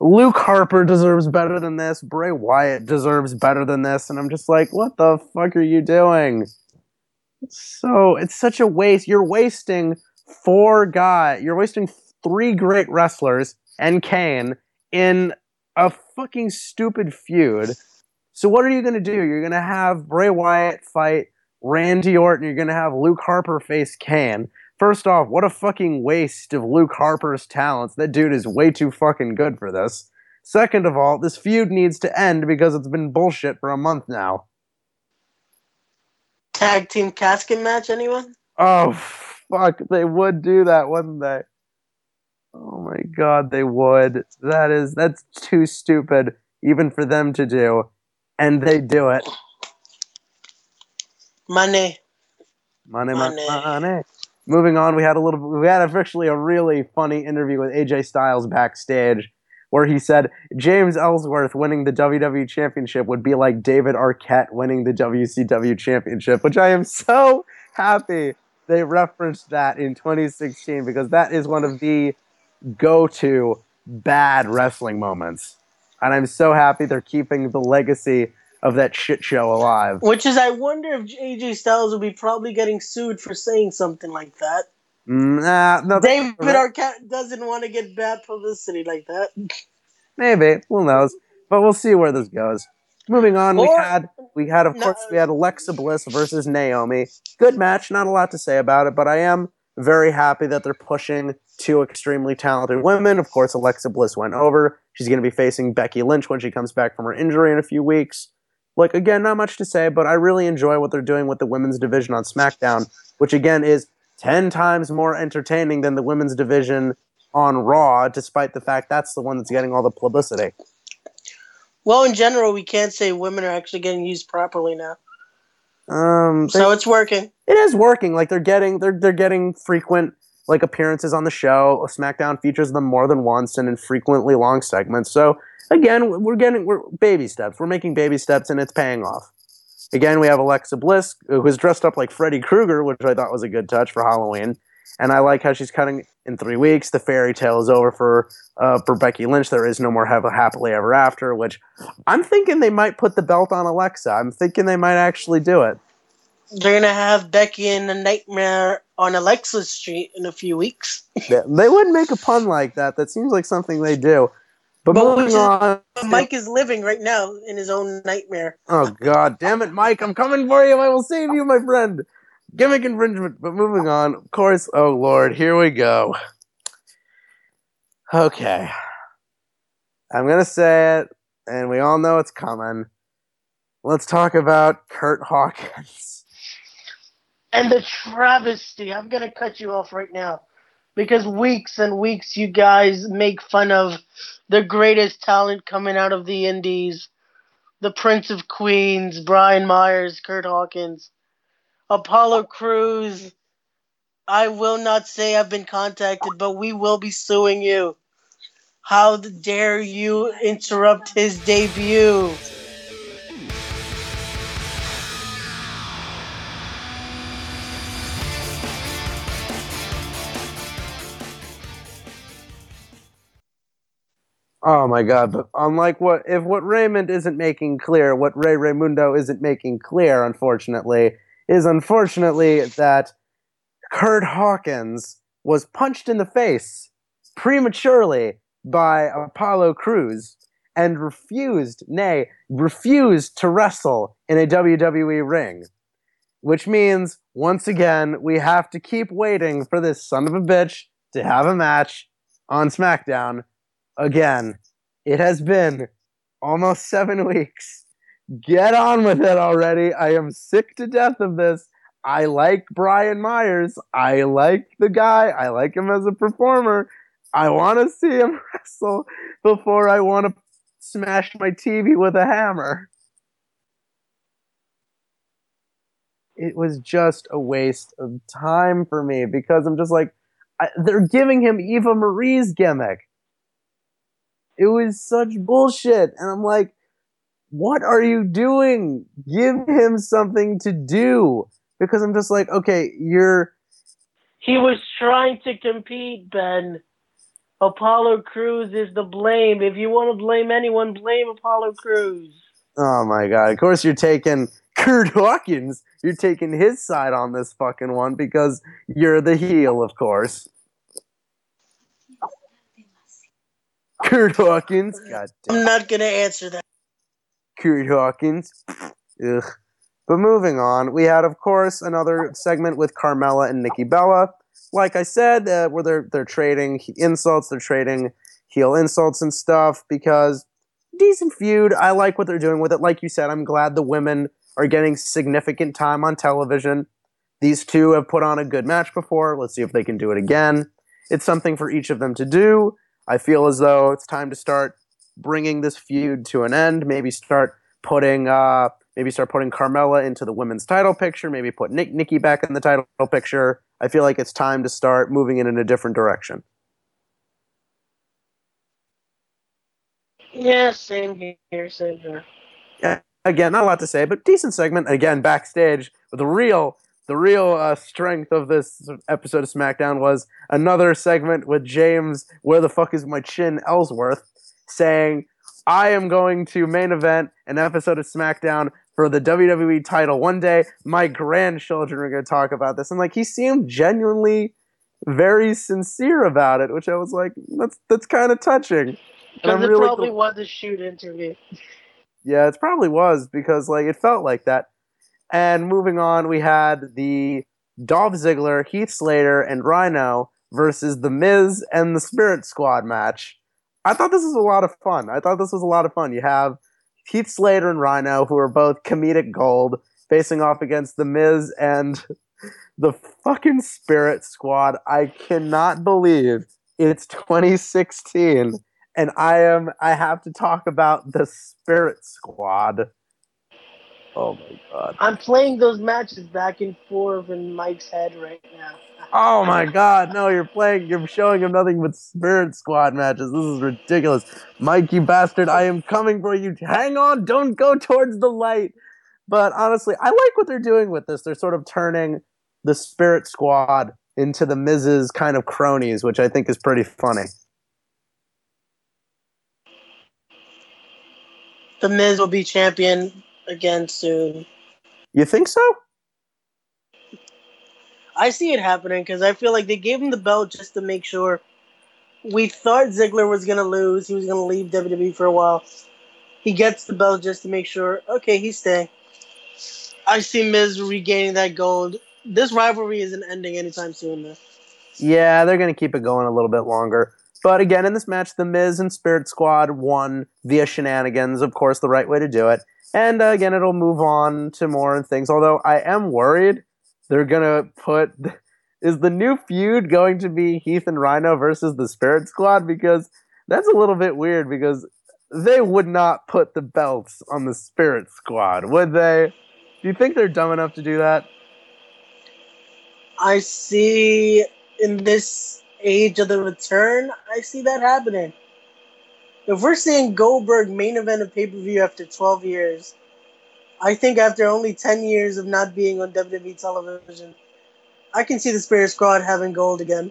[SPEAKER 2] Luke Harper deserves better than this. Bray Wyatt deserves better than this. And I'm just like, what the fuck are you doing? So it's such a waste. You're wasting four guys. You're wasting three great wrestlers and Kane in a fucking stupid feud. So what are you gonna do? You're gonna have Bray Wyatt fight Randy Orton. You're gonna have Luke Harper face Kane. First off, what a fucking waste of Luke Harper's talents. That dude is way too fucking good for this. Second of all, this feud needs to end because it's been bullshit for a month now.
[SPEAKER 3] Tag team casket match, anyone?
[SPEAKER 2] Oh fuck, they would do that, wouldn't they? Oh my god, they would. That is that's too stupid even for them to do. And they do it.
[SPEAKER 3] Money.
[SPEAKER 2] Money, money,
[SPEAKER 3] Money.
[SPEAKER 2] Moving on, we had a little we had actually a really funny interview with AJ Styles backstage where he said James Ellsworth winning the WWE championship would be like David Arquette winning the WCW championship, which I am so happy they referenced that in 2016 because that is one of the go-to bad wrestling moments. And I'm so happy they're keeping the legacy of that shit show alive.
[SPEAKER 3] Which is, I wonder if AJ Styles will be probably getting sued for saying something like that.
[SPEAKER 2] Nah, no,
[SPEAKER 3] David. Arquette doesn't want to get bad publicity like that.
[SPEAKER 2] Maybe. Who knows? But we'll see where this goes. Moving on, we had we had of
[SPEAKER 3] No.
[SPEAKER 2] course we had Alexa Bliss versus Naomi. Good match, not a lot to say about it, but I am very happy that they're pushing two extremely talented women. Of course, Alexa Bliss went over. She's going to be facing Becky Lynch when she comes back from her injury in a few weeks. Like again, not much to say, but I really enjoy what they're doing with the women's division on SmackDown, which again is 10 times more entertaining than the women's division on Raw, despite the fact that's the one that's getting all the publicity.
[SPEAKER 3] Well, in general, we can't say women are actually getting used properly now.
[SPEAKER 2] Um,
[SPEAKER 3] So it's working.
[SPEAKER 2] it is working. Like they're getting they're they're getting frequent like appearances on the show. SmackDown features them more than once and in frequently long segments. So again, we're getting we're baby steps. We're making baby steps and it's paying off. Again, we have Alexa Bliss who is dressed up like Freddy Krueger, which I thought was a good touch for Halloween. And I like how she's cutting in three weeks. The fairy tale is over for uh, for Becky Lynch. There is no more have happily ever after. Which I'm thinking they might put the belt on Alexa. I'm thinking they might actually do it.
[SPEAKER 3] They're gonna have Becky in a nightmare on Alexa Street in a few weeks.
[SPEAKER 2] They, they wouldn't make a pun like that. That seems like something they do. But,
[SPEAKER 3] But
[SPEAKER 2] moving
[SPEAKER 3] which is-
[SPEAKER 2] on.
[SPEAKER 3] Mike is living right now in his own nightmare.
[SPEAKER 2] Oh God, damn it, Mike! I'm coming for you. I will save you, my friend. Gimmick infringement. But moving on. Of course. Oh Lord, here we go. Okay. I'm gonna say it, and we all know it's coming. Let's talk about Kurt Hawkins.
[SPEAKER 3] And the travesty. I'm gonna cut you off right now. Because weeks and weeks you guys make fun of the greatest talent coming out of the indies. The Prince of Queens, Brian Myers, Kurt Hawkins. Apollo Crews, I will not say I've been contacted, but we will be suing you. How dare you interrupt his debut?
[SPEAKER 2] Oh my god, but unlike what if what Raymond isn't making clear, what Ray Ramundo isn't making clear, unfortunately, is unfortunately that Kurt Hawkins was punched in the face prematurely by Apollo Crews and refused, nay, refused to wrestle in a WWE ring. Which means, once again, we have to keep waiting for this son of a bitch to have a match on SmackDown again. It has been almost seven weeks. Get on with it already. I am sick to death of this. I like Brian Myers. I like the guy. I like him as a performer. I want to see him wrestle before I want to smash my TV with a hammer. It was just a waste of time for me because I'm just like, I, they're giving him Eva Marie's gimmick. It was such bullshit. And I'm like, what are you doing? Give him something to do. Because I'm just like, okay, you're.
[SPEAKER 3] He was trying to compete, Ben. Apollo Crews is the blame. If you want to blame anyone, blame Apollo Crews.
[SPEAKER 2] Oh my god. Of course, you're taking Kurt Hawkins. You're taking his side on this fucking one because you're the heel, of course. Kurt Hawkins. God damn.
[SPEAKER 3] I'm not gonna answer that.
[SPEAKER 2] Kurt Hawkins. Ugh. But moving on, we had, of course, another segment with Carmella and Nikki Bella. Like I said, uh, where they're they're trading insults, they're trading heel insults and stuff because decent feud. I like what they're doing with it. Like you said, I'm glad the women are getting significant time on television. These two have put on a good match before. Let's see if they can do it again. It's something for each of them to do. I feel as though it's time to start bringing this feud to an end. Maybe start putting uh, maybe start putting Carmella into the women's title picture. Maybe put Nick Nikki back in the title picture. I feel like it's time to start moving it in a different direction.
[SPEAKER 3] Yeah, same here, same here.
[SPEAKER 2] Yeah, again, not a lot to say, but decent segment. Again, backstage with the real the real uh, strength of this episode of SmackDown was another segment with James, where the fuck is my chin, Ellsworth, saying, I am going to main event an episode of SmackDown for the WWE title. One day, my grandchildren are going to talk about this. And like, he seemed genuinely very sincere about it, which I was like, that's that's kind of touching. And I'm
[SPEAKER 3] it
[SPEAKER 2] really
[SPEAKER 3] probably was a shoot interview.
[SPEAKER 2] yeah, it probably was because like it felt like that. And moving on, we had the Dolph Ziggler, Heath Slater, and Rhino versus The Miz and the Spirit Squad match. I thought this was a lot of fun. I thought this was a lot of fun. You have Heath Slater and Rhino, who are both comedic gold, facing off against The Miz and the fucking Spirit Squad. I cannot believe it's 2016 and I am I have to talk about the Spirit Squad. Oh my god.
[SPEAKER 3] I'm playing those matches back and forth in Mike's head right now.
[SPEAKER 2] Oh my god, no, you're playing you're showing him nothing but Spirit Squad matches. This is ridiculous. Mike, you bastard, I am coming for you. Hang on, don't go towards the light. But honestly, I like what they're doing with this. They're sort of turning the Spirit Squad into the Miz's kind of cronies, which I think is pretty funny.
[SPEAKER 3] The Miz will be champion again soon.
[SPEAKER 2] You think so?
[SPEAKER 3] I see it happening because I feel like they gave him the belt just to make sure. We thought Ziggler was gonna lose. He was gonna leave WWE for a while. He gets the belt just to make sure. Okay, he's staying. I see Miz regaining that gold. This rivalry isn't ending anytime soon. Though.
[SPEAKER 2] Yeah, they're going to keep it going a little bit longer. But again, in this match, The Miz and Spirit Squad won via shenanigans, of course, the right way to do it. And uh, again, it'll move on to more things. Although I am worried they're to put. Is the new feud going to be Heath and Rhino versus the Spirit Squad? Because that's a little bit weird because they would not put the belts on the Spirit Squad, would they? Do you think they're dumb enough to do that?
[SPEAKER 3] I see in this age of the return, I see that happening. If we're seeing Goldberg main event a pay per view after 12 years, I think after only 10 years of not being on WWE television, I can see the Spirit Squad having gold again.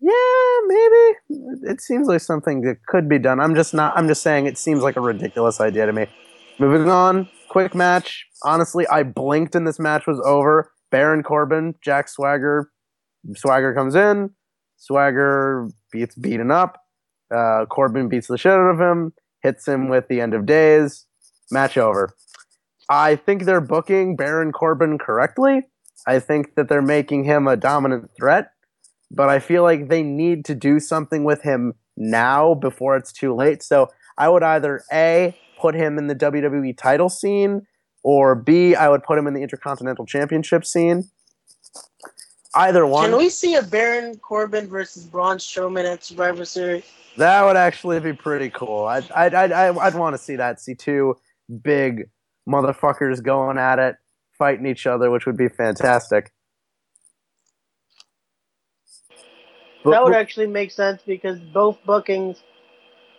[SPEAKER 2] Yeah, maybe. It seems like something that could be done. I'm just not. I'm just saying it seems like a ridiculous idea to me. Moving on, quick match. Honestly, I blinked and this match was over. Baron Corbin, Jack Swagger. Swagger comes in. Swagger gets beaten up. Uh, Corbin beats the shit out of him, hits him with the end of days. Match over. I think they're booking Baron Corbin correctly. I think that they're making him a dominant threat, but I feel like they need to do something with him now before it's too late. So I would either A, put him in the WWE title scene, or B, I would put him in the Intercontinental Championship scene. Either one.
[SPEAKER 3] Can we see a Baron Corbin versus Braun Strowman at Survivor Series?
[SPEAKER 2] That would actually be pretty cool. I'd I'd I'd, I'd, I'd want to see that. See two big motherfuckers going at it, fighting each other, which would be fantastic. But-
[SPEAKER 3] that would actually make sense because both bookings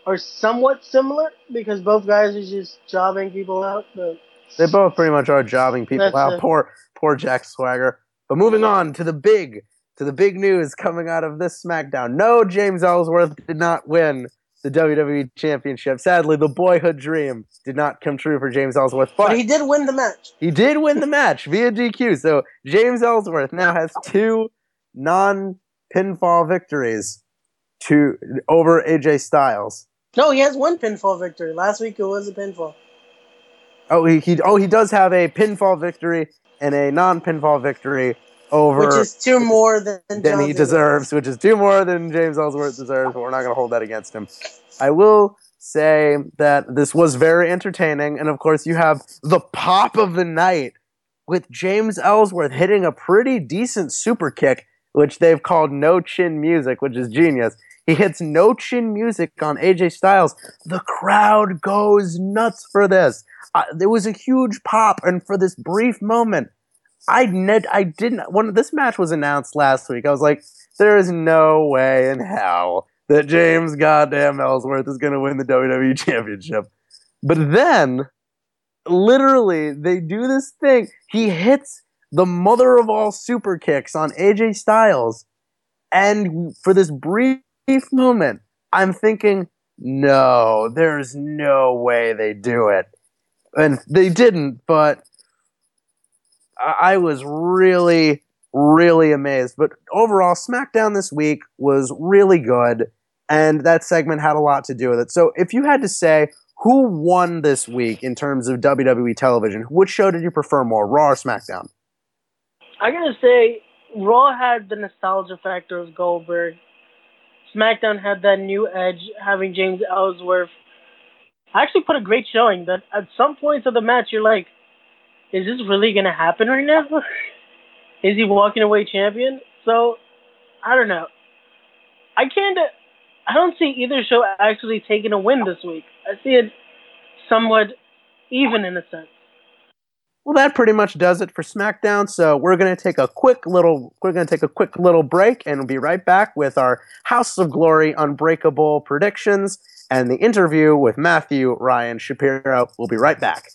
[SPEAKER 3] are somewhat similar because both guys are just jobbing people out. But
[SPEAKER 2] They both pretty much are jobbing people out.
[SPEAKER 3] it.
[SPEAKER 2] Poor, poor Jack Swagger. But moving on to the big, to the big news coming out of this SmackDown. No, James Ellsworth did not win the WWE Championship. Sadly, the boyhood dream did not come true for James Ellsworth. But,
[SPEAKER 3] but he did win the match.
[SPEAKER 2] he did win the match via DQ. So James Ellsworth now has two non-pinfall victories to over AJ Styles.
[SPEAKER 3] No, he has one pinfall victory. Last week it was a pinfall.
[SPEAKER 2] Oh, he, he oh he does have a pinfall victory and a non-pinfall victory over
[SPEAKER 3] Which is two more than,
[SPEAKER 2] than he deserves, which is two more than James Ellsworth deserves, but we're not going to hold that against him. I will say that this was very entertaining, and of course, you have the pop of the night with James Ellsworth hitting a pretty decent super kick, which they've called no chin music, which is genius. He hits no chin music on AJ Styles. The crowd goes nuts for this. Uh, there was a huge pop, and for this brief moment, I ned I didn't when this match was announced last week. I was like, there is no way in hell that James goddamn Ellsworth is going to win the WWE Championship. But then, literally, they do this thing. He hits the mother of all super kicks on AJ Styles, and for this brief moment, I'm thinking, no, there's no way they do it, and they didn't. But I I was really, really amazed. But overall, SmackDown this week was really good, and that segment had a lot to do with it. So, if you had to say who won this week in terms of WWE television, which show did you prefer more, Raw or SmackDown?
[SPEAKER 3] I'm going to say, Raw had the nostalgia factor of Goldberg. SmackDown had that new edge, having James Ellsworth. Actually put a great showing that at some points of the match, you're like, is this really gonna happen right now? is he walking away champion? So, I don't know. I can't. I don't see either show actually taking a win this week. I see it somewhat even in a sense.
[SPEAKER 2] Well, that pretty much does it for SmackDown. So we're gonna take a quick little we're gonna take a quick little break and we'll be right back with our House of Glory Unbreakable predictions and the interview with Matthew Ryan Shapiro. We'll be right back.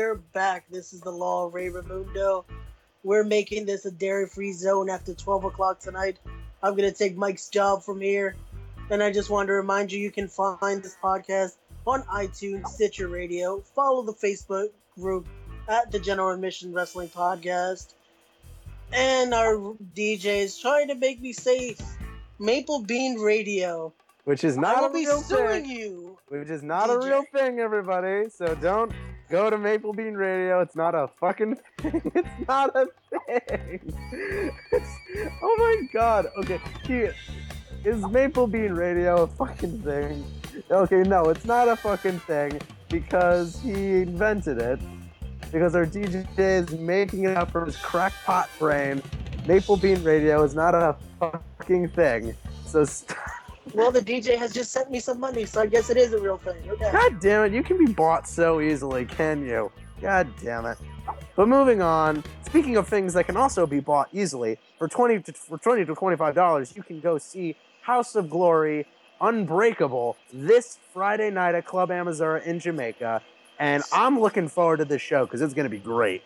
[SPEAKER 3] We're back. This is the Law of Ray Ramundo. We're making this a dairy free zone after 12 o'clock tonight. I'm going to take Mike's job from here. And I just wanted to remind you you can find this podcast on iTunes, Stitcher Radio. Follow the Facebook group at the General Admission Wrestling Podcast. And our DJ is trying to make me say Maple Bean Radio.
[SPEAKER 2] Which is not I
[SPEAKER 3] will
[SPEAKER 2] a
[SPEAKER 3] be
[SPEAKER 2] real
[SPEAKER 3] suing
[SPEAKER 2] thing.
[SPEAKER 3] you.
[SPEAKER 2] Which is not a real thing, everybody. So don't go to Maple Bean Radio. It's not a fucking thing. It's not a thing. It's- oh my god. Okay. Is Maple Bean Radio a fucking thing? Okay, no, it's not a fucking thing. because he invented it. Because our DJ is making it up from his crackpot brain. Maple Bean Radio is not a fucking thing. So st-
[SPEAKER 3] Well, the DJ has just sent me some money, so I guess it is a real thing. Okay.
[SPEAKER 2] God damn it, you can be bought so easily, can you? God damn it. But moving on, speaking of things that can also be bought easily, for 20 to, for 20 to 25 dollars, you can go see House of Glory Unbreakable this Friday night at Club Amazura in Jamaica, and I'm looking forward to this show because it's going to be great.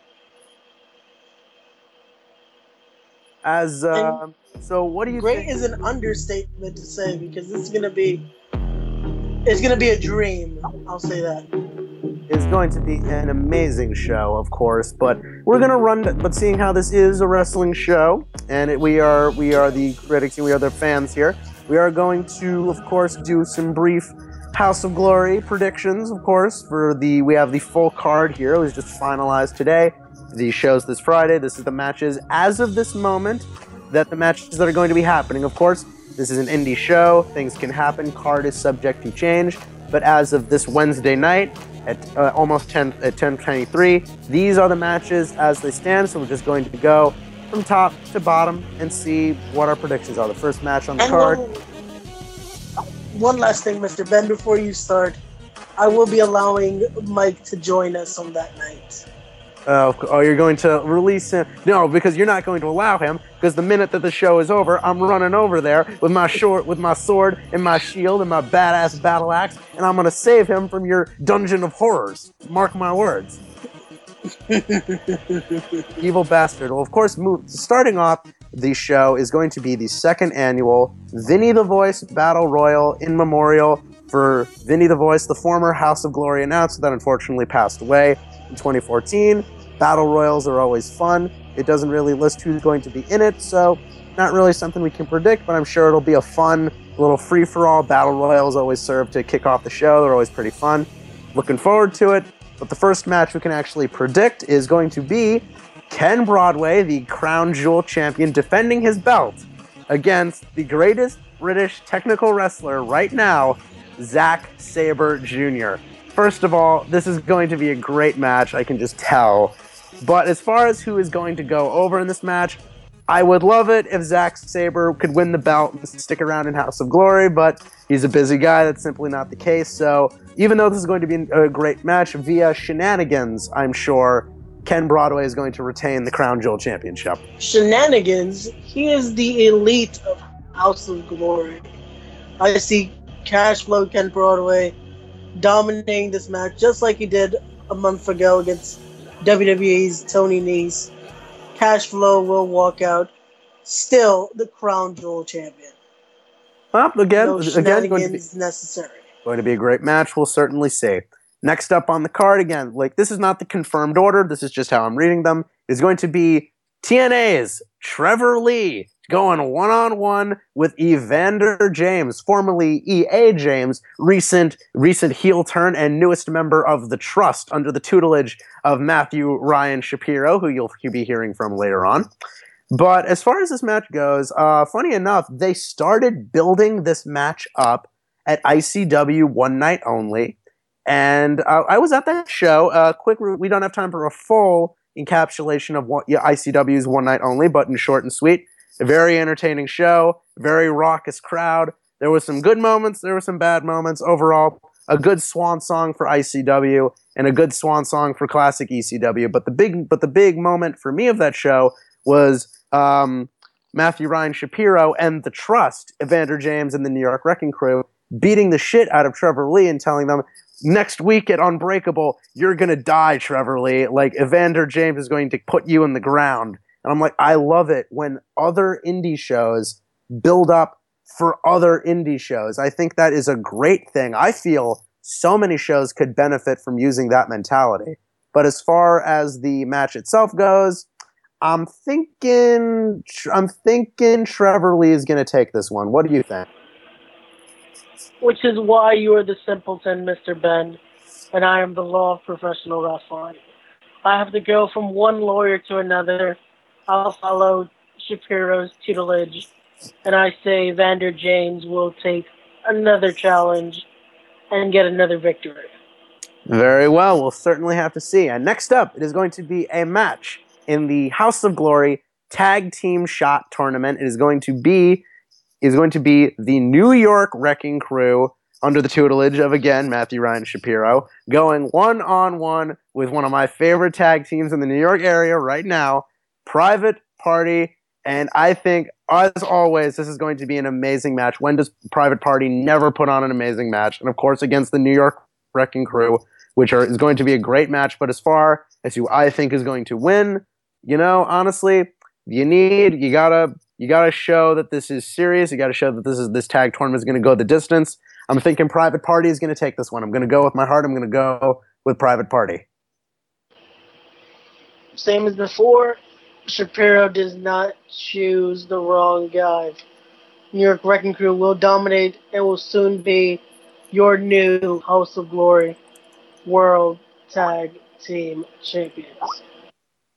[SPEAKER 2] As uh, so, what do you
[SPEAKER 3] Great
[SPEAKER 2] think?
[SPEAKER 3] is an understatement to say because this is gonna be. It's gonna be a dream. I'll say that.
[SPEAKER 2] is going to be an amazing show, of course. But we're gonna run. But seeing how this is a wrestling show, and it, we are we are the critics and we are the fans here, we are going to, of course, do some brief House of Glory predictions. Of course, for the we have the full card here. It was just finalized today. The shows this Friday. This is the matches as of this moment. That the matches that are going to be happening. Of course, this is an indie show. Things can happen. Card is subject to change. But as of this Wednesday night, at uh, almost 10 at 10:23. These are the matches as they stand. So we're just going to go from top to bottom and see what our predictions are. The first match on the
[SPEAKER 3] And
[SPEAKER 2] card.
[SPEAKER 3] one, one last thing, Mr. Ben, before you start, I will be allowing Mike to join us on that night.
[SPEAKER 2] Oh, oh, you're going to release him? No, because you're not going to allow him. Because the minute that the show is over, I'm running over there with my short, with my sword and my shield and my badass battle axe, and I'm going to save him from your dungeon of horrors. Mark my words. Evil bastard. Well, of course, move, starting off the show is going to be the second annual Vinny the Voice Battle Royal in memorial for Vinny the Voice, the former House of Glory announcer that unfortunately passed away in 2014. Battle Royals are always fun. It doesn't really list who's going to be in it, so not really something we can predict, but I'm sure it'll be a fun little free for all. Battle Royals always serve to kick off the show, they're always pretty fun. Looking forward to it. But the first match we can actually predict is going to be Ken Broadway, the crown jewel champion, defending his belt against the greatest British technical wrestler right now, Zack Sabre Jr. First of all, this is going to be a great match, I can just tell. But as far as who is going to go over in this match, I would love it if Zack Sabre could win the belt and stick around in House of Glory, but he's a busy guy. That's simply not the case. So even though this is going to be a great match via shenanigans, I'm sure Ken Broadway is going to retain the Crown Jewel Championship.
[SPEAKER 3] Shenanigans, he is the elite of House of Glory. I see Cash Flow Ken Broadway dominating this match just like he did a month ago against WWE's Tony Nese. Cash Flow will walk out still the crown jewel champion.
[SPEAKER 2] Well, again,
[SPEAKER 3] no
[SPEAKER 2] again, going to, be,
[SPEAKER 3] necessary.
[SPEAKER 2] going to be a great match. We'll certainly see. Next up on the card, again, like this is not the confirmed order. This is just how I'm reading them. Is going to be TNA's Trevor Lee going one on one with Evander James, formerly EA James, recent recent heel turn and newest member of the Trust under the tutelage of Matthew Ryan Shapiro, who you'll be hearing from later on. But as far as this match goes, uh, funny enough, they started building this match up at ICW one night only. And uh, I was at that show. Uh, quick, we don't have time for a full encapsulation of what, yeah, ICW's one night only, but in short and sweet, a very entertaining show, very raucous crowd. There was some good moments, there were some bad moments. Overall, a good swan song for ICW and a good swan song for classic ECW. But the big, but the big moment for me of that show was um, Matthew Ryan Shapiro and the Trust, Evander James and the New York Wrecking Crew, beating the shit out of Trevor Lee and telling them, next week at Unbreakable, you're to die, Trevor Lee. Like, Evander James is going to put you in the ground. And I'm like, I love it when other indie shows build up for other indie shows. I think that is a great thing. I feel so many shows could benefit from using that mentality. But as far as the match itself goes, I'm thinking I'm thinking Trevor Lee is going to take this one. What do you think?
[SPEAKER 3] Which is why you are the simpleton, Mr. Ben, and I am the law of professional wrestling. I have to go from one lawyer to another. I'll follow Shapiro's tutelage, and I say Vander James will take another challenge and get another victory.
[SPEAKER 2] Very well. We'll certainly have to see. And next up, it is going to be a match in the House of Glory Tag Team Shot Tournament. It is going to be is going to be the New York Wrecking Crew under the tutelage of again Matthew Ryan Shapiro going one on one with one of my favorite tag teams in the New York area right now, Private Party. And I think, as always, this is going to be an amazing match. When does Private Party never put on an amazing match? And of course, against the New York Wrecking Crew, which are, is going to be a great match. But as far as who I think is going to win, you know, honestly, you need you gotta you gotta show that this is serious. You gotta show that this is this tag tournament is going to go the distance. I'm thinking Private Party is going to take this one. I'm going to go with my heart. I'm going to go with Private Party.
[SPEAKER 3] Same as before, Shapiro does not choose the wrong guy. New York Wrecking Crew will dominate and will soon be your new House of Glory World Tag Team Champions.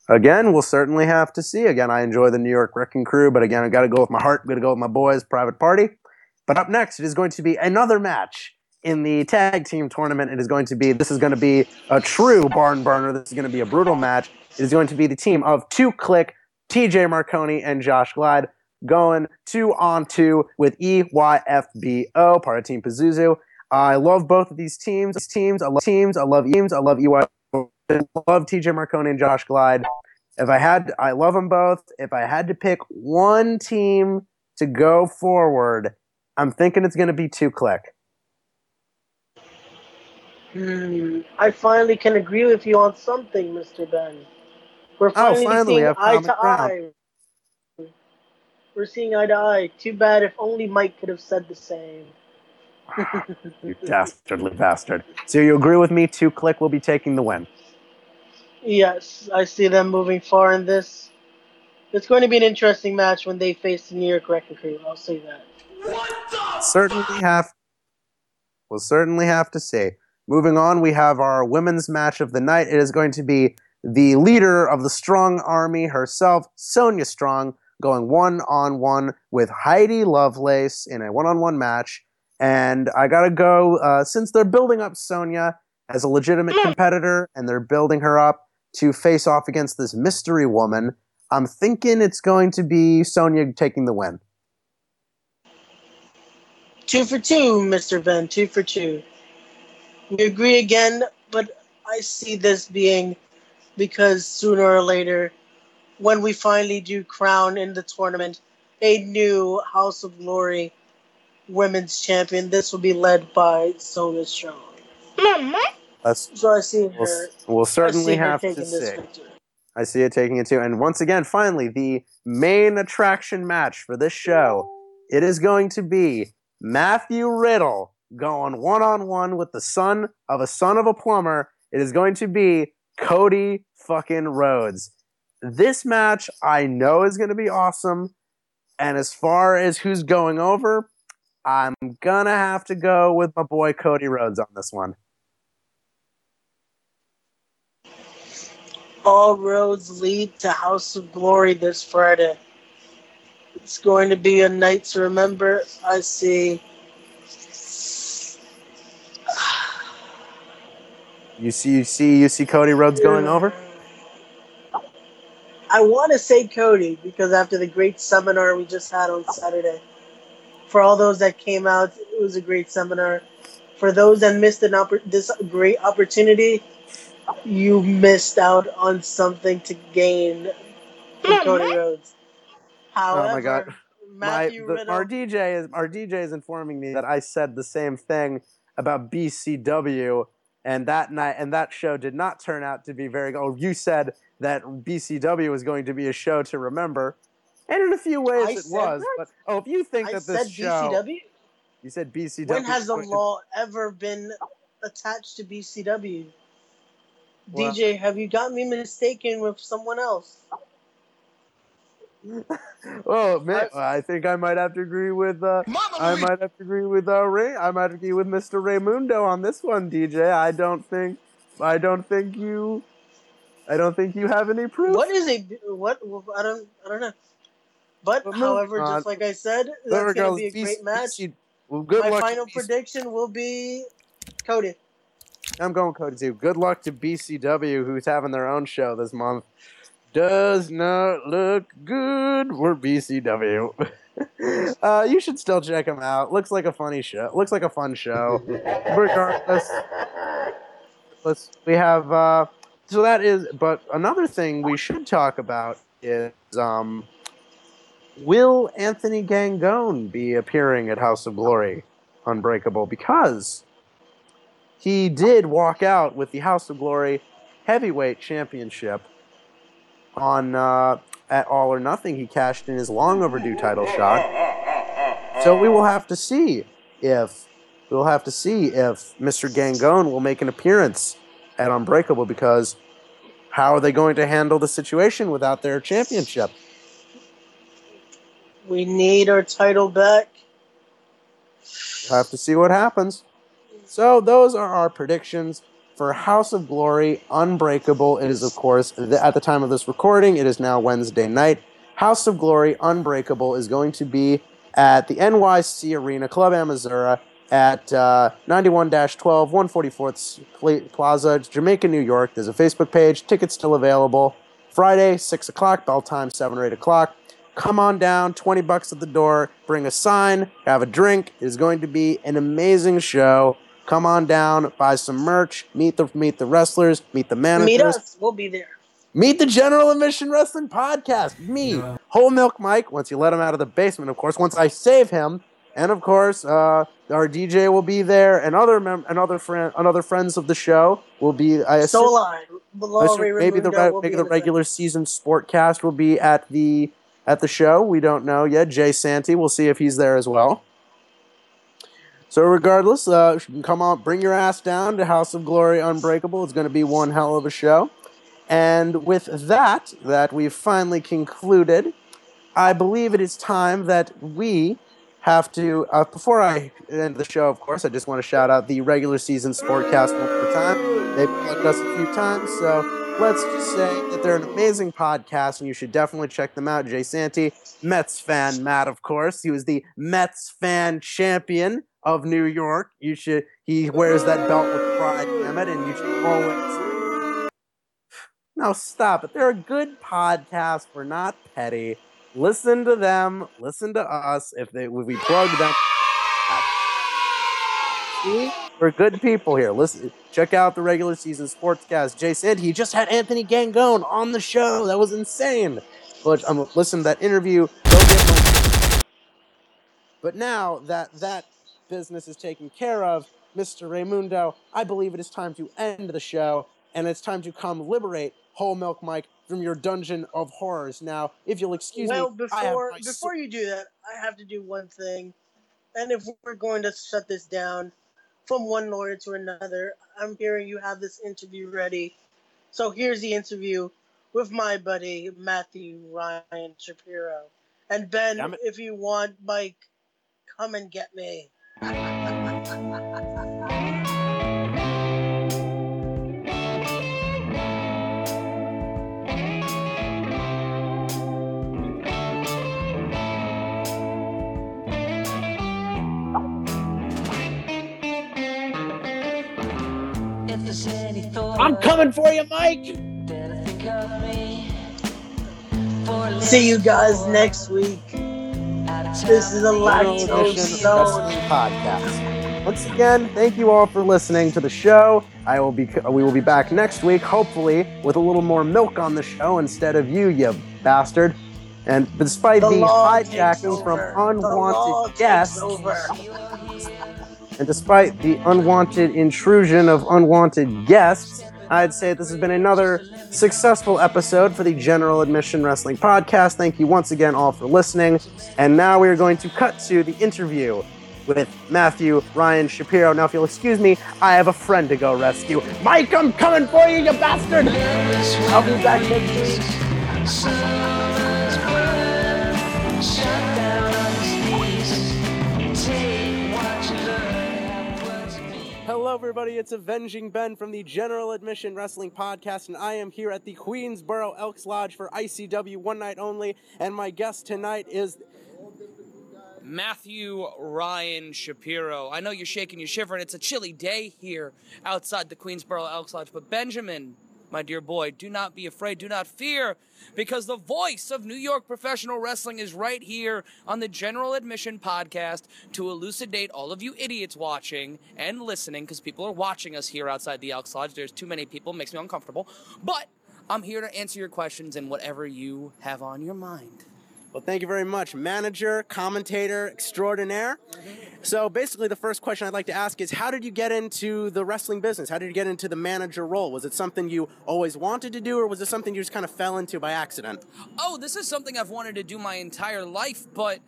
[SPEAKER 2] Again, we'll certainly have to see. Again, I enjoy the New York Wrecking Crew, but again, I got to go with my heart. I'm going to go with my boys, Private Party. But up next, it is going to be another match in the tag team tournament. It is going to be this is going to be a true barn burner. This is going to be a brutal match. Is going to be the team of Two Click, TJ Marconi, and Josh Glide going two on two with EYFBO, part of Team Pazuzu. I love both of these teams. Teams, I love teams. I love teams. I love EY. I love TJ Marconi and Josh Glide. If I had, I love them both. If I had to pick one team to go forward, I'm thinking it's going to be two click.
[SPEAKER 3] Hmm, I finally can agree with you on something, Mr. Ben. We're finally,
[SPEAKER 2] Oh, finally,
[SPEAKER 3] seeing eye to
[SPEAKER 2] ground.
[SPEAKER 3] eye. We're seeing eye to eye. Too bad if only Mike could have said the same.
[SPEAKER 2] You dastardly bastard. So you agree with me? Two click will be taking the win.
[SPEAKER 3] Yes, I see them moving far in this. It's going to be an interesting match when they face the New York Wrecking Crew. I'll say that.
[SPEAKER 2] Certainly have. We'll certainly have to see. Moving on, we have our women's match of the night. It is going to be the leader of the Strong Army herself, Sonya Strong, going one on one with Heidi Lovelace in a one on one match. And I gotta go, uh, since they're building up Sonya as a legitimate competitor and they're building her up to face off against this mystery woman, I'm thinking it's going to be Sonia taking the win.
[SPEAKER 3] Two for two, Mr. Ben. Two for two. We agree again, but I see this being because sooner or later, when we finally do crown in the tournament a new House of Glory women's champion, this will be led by Sonya Strong.
[SPEAKER 2] That's,
[SPEAKER 3] So I see her.
[SPEAKER 2] we'll, we'll certainly
[SPEAKER 3] her
[SPEAKER 2] have to see. I see it taking it too. And once again, finally, the main attraction match for this show. It is going to be Matthew Riddle going one on one with the son of a son of a plumber. It is going to be Cody fucking Rhodes. This match I know is going to be awesome. And as far as who's going over, I'm gonna have to go with my boy Cody Rhodes on this one.
[SPEAKER 3] All roads lead to House of Glory this Friday. It's going to be a night to remember. I see.
[SPEAKER 2] You see, you see, you see Cody Rhodes going over.
[SPEAKER 3] I want to say Cody because after the great seminar we just had on Saturday, for all those that came out, it was a great seminar. For those that missed an oppor- this great opportunity, you missed out on something to gain from Cody Rhodes. However,
[SPEAKER 2] Oh my God. My, the,
[SPEAKER 3] Riddle,
[SPEAKER 2] our DJ is our DJ is informing me that I said the same thing about BCW, and that night and that show did not turn out to be very. Oh, you said that BCW was going to be a show to remember, and in a few ways
[SPEAKER 3] I
[SPEAKER 2] it was.
[SPEAKER 3] that?
[SPEAKER 2] But oh, if you think
[SPEAKER 3] I
[SPEAKER 2] that this show,
[SPEAKER 3] BCW.
[SPEAKER 2] you said BCW.
[SPEAKER 3] When has the
[SPEAKER 2] was going to-
[SPEAKER 3] law ever been attached to BCW?
[SPEAKER 2] Well-
[SPEAKER 3] DJ, have you got me mistaken with someone else?
[SPEAKER 2] Oh man, I think I might have to agree with. Uh, I might have to agree with uh, Ray. I might agree with Mr. Ramundo on this one, DJ. I don't think. I don't think you. I don't think you have any proof.
[SPEAKER 3] What is a what? I don't I don't know. But
[SPEAKER 2] But
[SPEAKER 3] however,
[SPEAKER 2] on.
[SPEAKER 3] just like I said, that's going to be a
[SPEAKER 2] BC
[SPEAKER 3] great match.
[SPEAKER 2] BC well, good
[SPEAKER 3] My
[SPEAKER 2] luck.
[SPEAKER 3] final prediction will be Cody.
[SPEAKER 2] I'm going Cody too. Good luck to BCW, who's having their own show this month. Does not look good for BCW. uh, you should still check them out. Looks like a funny show. Looks like a fun show. Regardless, let's we have. Uh, so that is. But another thing we should talk about is um, will Anthony Gangone be appearing at House of Glory Unbreakable? Because he did walk out with the House of Glory Heavyweight Championship on uh, at All or Nothing. He cashed in his long overdue title shot. So we will have to see if we'll have to see if Mr. Gangone will make an appearance at Unbreakable because how are they going to handle the situation without their championship?
[SPEAKER 3] We need our title back.
[SPEAKER 2] We'll have to see what happens. So those are our predictions for House of Glory Unbreakable. It is, of course, th- at the time of this recording, it is now Wednesday night. House of Glory Unbreakable is going to be at the NYC Arena, Club Amazura, at uh, 91 12, 144th Plaza, Jamaica, New York. There's a Facebook page, tickets still available. Friday, 6 o'clock, bell time, 7 or 8 o'clock. Come on down, 20 bucks at the door, bring a sign, have a drink. It is going to be an amazing show. Come on down, buy some merch, meet the meet the wrestlers, meet the managers.
[SPEAKER 3] Meet us. We'll be there.
[SPEAKER 2] Meet the General Admission Wrestling Podcast. Me, Whole Milk Mike. Once you let him out of the basement, of course. Once I save him, and of course, uh, our DJ will be there, and other mem- and other friend, and other friends of the show will be. I assume,
[SPEAKER 3] So line.
[SPEAKER 2] I
[SPEAKER 3] Below
[SPEAKER 2] assume maybe the re-
[SPEAKER 3] will
[SPEAKER 2] maybe
[SPEAKER 3] be
[SPEAKER 2] the
[SPEAKER 3] in the
[SPEAKER 2] regular season Sportcast will be at the at the show. We don't know yet. Jay Santee, we'll see if he's there as well. So regardless, uh, come on, bring your ass down to House of Glory Unbreakable. It's going to be one hell of a show. And with that, that we've finally concluded, I believe it is time that we have to. Uh, before I end the show, of course, I just want to shout out the regular season Sportcast one more time. They've plugged us a few times, so let's just say that they're an amazing podcast, and you should definitely check them out. Jay Santee, Mets fan, Matt, of course, he was the Mets fan champion of New York. You should. He wears that belt with pride, damn it, and you should always. Now stop it. They're a good podcast. We're not petty. Listen to them. Listen to us. If they if we plug them. See? We're good people here. Listen, check out the regular season sportscast. Jay said he just had Anthony Gangone on the show. That was insane. But um, listen to that interview. Get my- But now that that business is taken care of, Mr. Ramundo, I believe it is time to end the show, and it's time to come liberate Whole Milk Mike from your dungeon of horrors. Now, if you'll excuse
[SPEAKER 3] well,
[SPEAKER 2] me, I have
[SPEAKER 3] before
[SPEAKER 2] my
[SPEAKER 3] before you do that, I have to do one thing. And if we're going to shut this down from one lawyer to another, I'm hearing you have this interview ready. So here's the interview with my buddy Matthew Ryan Shapiro. And Ben, if you want, Mike, come and get me.
[SPEAKER 2] I'm coming for you, Mike.
[SPEAKER 3] See you guys next week. This is a lactose
[SPEAKER 2] Edition
[SPEAKER 3] zone.
[SPEAKER 2] Wrestling Podcast. Once again, thank you all for listening to the show. I will be we will be back next week, hopefully, with a little more milk on the show instead of you, you bastard. And despite
[SPEAKER 3] The
[SPEAKER 2] the, hijacking from
[SPEAKER 3] over. The law
[SPEAKER 2] unwanted guests, and despite the unwanted intrusion of unwanted guests, I'd say this has been another successful episode for the General Admission Wrestling Podcast. Thank you once again all for listening. And now we are going to cut to the interview with Matthew Ryan Shapiro. Now, if you'll excuse me, I have a friend to go rescue. Mike, I'm coming for you, you bastard! I'll be back next week. Hello, everybody. It's Avenging Ben from the General Admission Wrestling Podcast, and I am here at the Queensboro Elks Lodge for ICW One Night Only. And my guest tonight is
[SPEAKER 5] Matthew Ryan Shapiro. I know you're shaking, you're shivering. It's a chilly day here outside the Queensboro Elks Lodge, but Benjamin, my dear boy, do not be afraid, do not fear, because the voice of New York professional wrestling is right here on the General Admission podcast to elucidate all of you idiots watching and listening, because people are watching us here outside the Elks Lodge. There's too many people, makes me uncomfortable. But I'm here to answer your questions and whatever you have on your mind.
[SPEAKER 2] Well, thank you very much, manager, commentator extraordinaire. So, basically, the first question I'd like to ask is How did you get into the wrestling business? How did you get into the manager role? Was it something you always wanted to do, or was it something you just kind of fell into by accident?
[SPEAKER 5] Oh, this is something I've wanted to do my entire life, but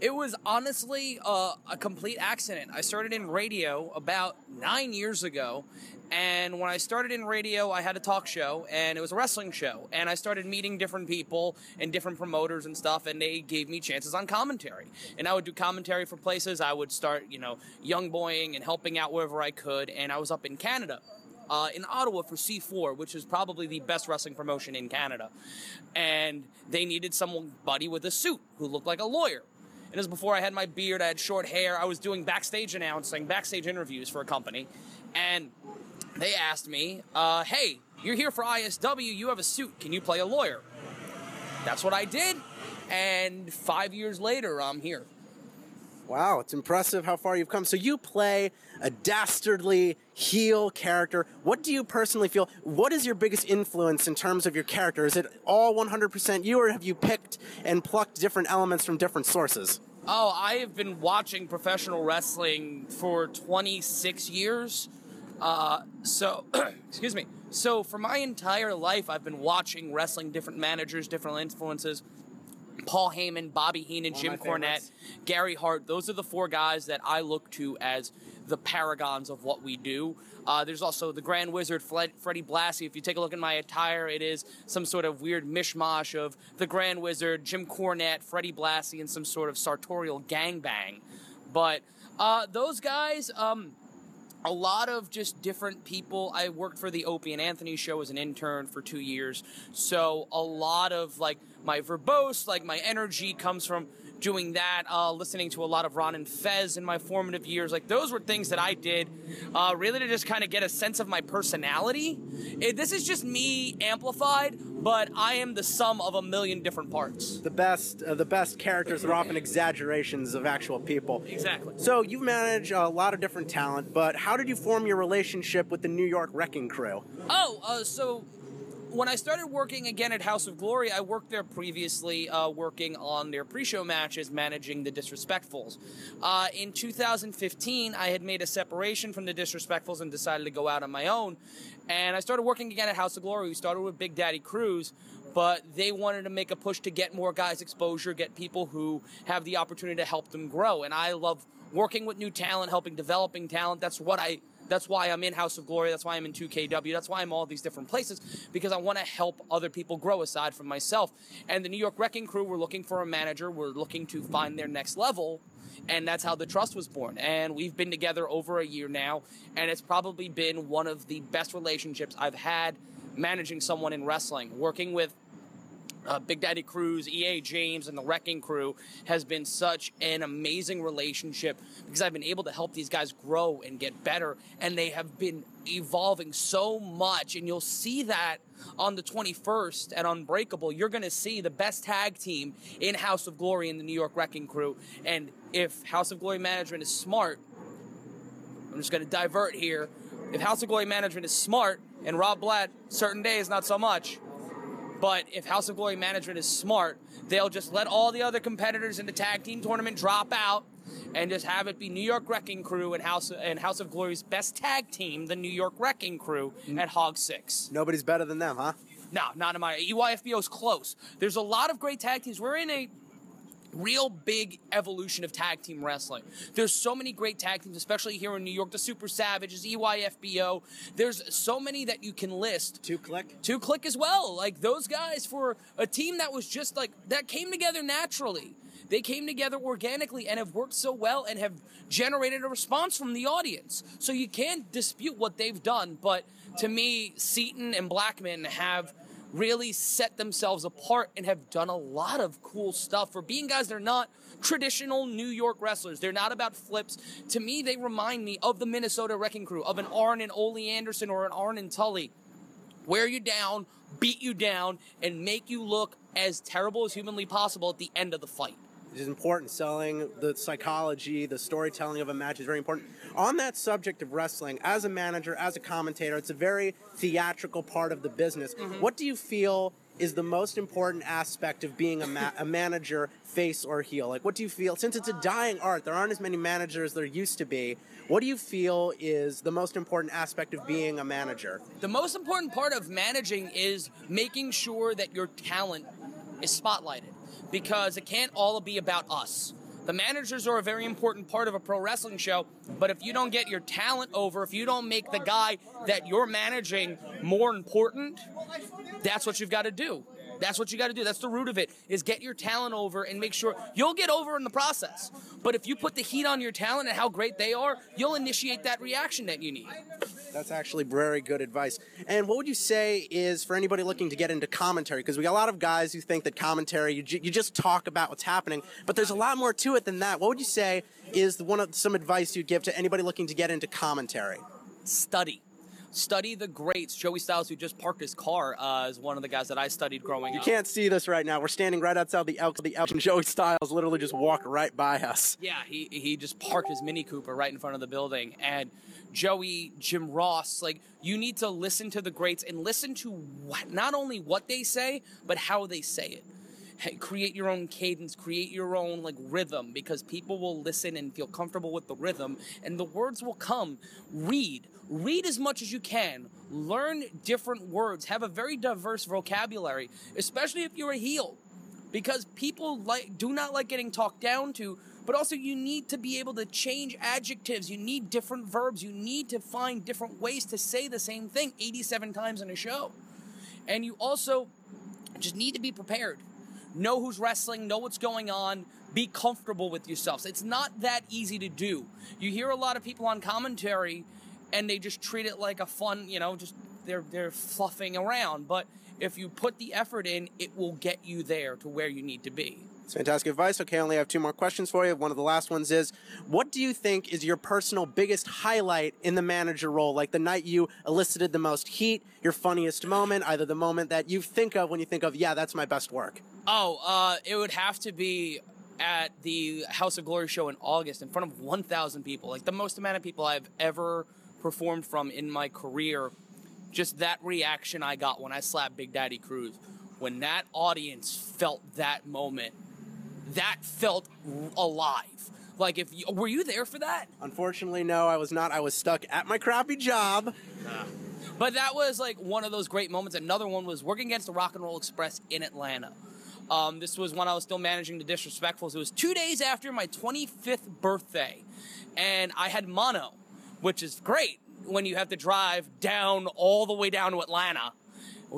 [SPEAKER 5] it was honestly uh, a complete accident. I started in radio about nine years ago, and when I started in radio, I had a talk show, and it was a wrestling show. And I started meeting different people and different promoters and stuff, and they gave me chances on commentary. And I would do commentary for places. I would start, you know, young boying and helping out wherever I could. And I was up in Canada. Uh, in Ottawa for C4, which is probably the best wrestling promotion in Canada. And they needed somebody with a suit who looked like a lawyer. And was before I had my beard, I had short hair, I was doing backstage announcing, backstage interviews for a company. And they asked me, uh, hey, you're here for ISW, you have a suit, can you play a lawyer? That's what I did, and five years later, I'm here.
[SPEAKER 2] Wow, it's impressive how far you've come. So, you play a dastardly heel character. What do you personally feel? What is your biggest influence in terms of your character? Is it all 100% you, or have you picked and plucked different elements from different sources?
[SPEAKER 5] Oh, I have been watching professional wrestling for 26 years. Uh, so, excuse me. So, for my entire life, I've been watching wrestling, different managers, different influences. Paul Heyman, Bobby Heenan, Jim Cornette. Gary Hart. Those are the four guys that I look to as the paragons of what we do. Uh, there's also the Grand Wizard, Fled- Freddie Blassie. If you take a look at my attire, it is some sort of weird mishmash of the Grand Wizard, Jim Cornette, Freddie Blassie, and some sort of sartorial gangbang. But uh, those guys, um, a lot of just different people. I worked for the Opie and Anthony show as an intern for two years. So a lot of like my verbose, like my energy comes from doing that, uh, listening to a lot of Ron and Fez in my formative years. Like those were things that I did uh, really to just kind of get a sense of my personality. It, this is just me amplified, but I am the sum of a million different parts.
[SPEAKER 2] The best, uh, the best characters are often exaggerations of actual people.
[SPEAKER 5] Exactly.
[SPEAKER 2] So you've managed a lot of different talent, but how did you form your relationship with the New York Wrecking Crew?
[SPEAKER 5] Oh, uh, so when I started working again at House of Glory, I worked there previously, uh, working on their pre-show matches, managing the Disrespectfuls. Uh, in 2015, I had made a separation from the Disrespectfuls and decided to go out on my own. And I started working again at House of Glory. We started with Big Daddy Cruz, but they wanted to make a push to get more guys exposure, get people who have the opportunity to help them grow. And I love working with new talent, helping developing talent. That's what I that's why I'm in House of Glory. That's why I'm in 2KW. That's why I'm all these different places because I want to help other people grow aside from myself. And the New York Wrecking Crew, we're looking for a manager. We're looking to find their next level. And that's how the trust was born. And we've been together over a year now. And it's probably been one of the best relationships I've had managing someone in wrestling. Working with uh, Big Daddy Cruz, EA James, and the Wrecking Crew has been such an amazing relationship because I've been able to help these guys grow and get better, and they have been evolving so much. And you'll see that on the 21st at Unbreakable. You're going to see the best tag team in House of Glory and the New York Wrecking Crew. And if House of Glory management is smart, I'm just going to divert here. If House of Glory management is smart, and Rob Blatt, certain days, not so much. But if House of Glory management is smart, they'll just let all the other competitors in the tag team tournament drop out and just have it be New York Wrecking Crew and House and House of Glory's best tag team, the New York Wrecking Crew, mm. at Hog Six.
[SPEAKER 2] Nobody's better than them, huh?
[SPEAKER 5] No, not in my EYFBO's close. There's a lot of great tag teams. We're in a real big evolution of tag team wrestling. There's so many great tag teams, especially here in New York. The Super Savages, EYFBO. There's so many that you can list.
[SPEAKER 2] Two click.
[SPEAKER 5] Two click as well. Like those guys for a team that was just like that came together naturally. They came together organically and have worked so well and have generated a response from the audience. So you can't dispute what they've done. But to me, Seaton and Blackman have really set themselves apart and have done a lot of cool stuff for being guys that are not traditional New York wrestlers. They're not about flips. To me, they remind me of the Minnesota Wrecking Crew, of an Arn and Ole Anderson or an Arn and Tully. Wear you down, beat you down, and make you look as terrible as humanly possible at the end of the fight.
[SPEAKER 2] Is important. Selling the psychology, the storytelling of a match is very important. On that subject of wrestling, as a manager, as a commentator, it's a very theatrical part of the business. Mm-hmm. What do you feel is the most important aspect of being a, ma- a manager, face or heel? Like, what do you feel? Since it's a dying art, there aren't as many managers there used to be. What do you feel is the most important aspect of being a manager?
[SPEAKER 5] The most important part of managing is making sure that your talent is spotlighted because it can't all be about us. The managers are a very important part of a pro wrestling show, but if you don't get your talent over, if you don't make the guy that you're managing more important, that's what you've got to do. That's what you got to do. That's the root of it is get your talent over and make sure you'll get over in the process. But if you put the heat on your talent and how great they are, you'll initiate that reaction that you need.
[SPEAKER 2] That's actually very good advice. And what would you say is for anybody looking to get into commentary? Because we got a lot of guys who think that commentary, you, ju- you just talk about what's happening, but there's a lot more to it than that. What would you say is one of some advice you'd give to anybody looking to get into commentary?
[SPEAKER 5] Study. Study the greats. Joey Styles, who just parked his car, uh, is one of the guys that I studied growing
[SPEAKER 2] You
[SPEAKER 5] up.
[SPEAKER 2] You can't see this right now. We're standing right outside the Elks. The Elks and Joey Styles literally just walked right by us.
[SPEAKER 5] Yeah, he he just parked his Mini Cooper right in front of the building. And Joey, Jim Ross, like you need to listen to the greats and listen to what, not only what they say, but how they say it. Hey, create your own cadence, create your own like rhythm because people will listen and feel comfortable with the rhythm and the words will come. Read, read as much as you can. Learn different words. Have a very diverse vocabulary, especially if you're a heel because people like do not like getting talked down to but also you need to be able to change adjectives. You need different verbs. You need to find different ways to say the same thing 87 times in a show. And you also just need to be prepared. Know who's wrestling know what's going on be comfortable with yourselves. It's not that easy to do. You hear a lot of people on commentary and they just treat it like a fun you know just they're they're fluffing around. But if you put the effort in it will get you there to where you need to be
[SPEAKER 2] It's fantastic advice. Okay, I only have two more questions for you. One of the last ones is What do you think is your personal biggest highlight in the manager role? Like the night you elicited the most heat, your funniest moment, either the moment that you think of when you think of, yeah, that's my best work.
[SPEAKER 5] Oh, uh, it would have to be at the House of Glory show in August in front of 1,000 people. Like the most amount of people I've ever performed from in my career. Just that reaction I got when I slapped Big Daddy Cruz. When that audience felt that moment, that felt alive. Like if you, were you there for that?
[SPEAKER 2] Unfortunately, no, I was not. I was stuck at my crappy job.
[SPEAKER 5] But that was like one of those great moments. Another one was working against the Rock and Roll Express in Atlanta. Um, this was when I was still managing the Disrespectfuls. It was two days after my 25th birthday, and I had mono, which is great when you have to drive down all the way down to Atlanta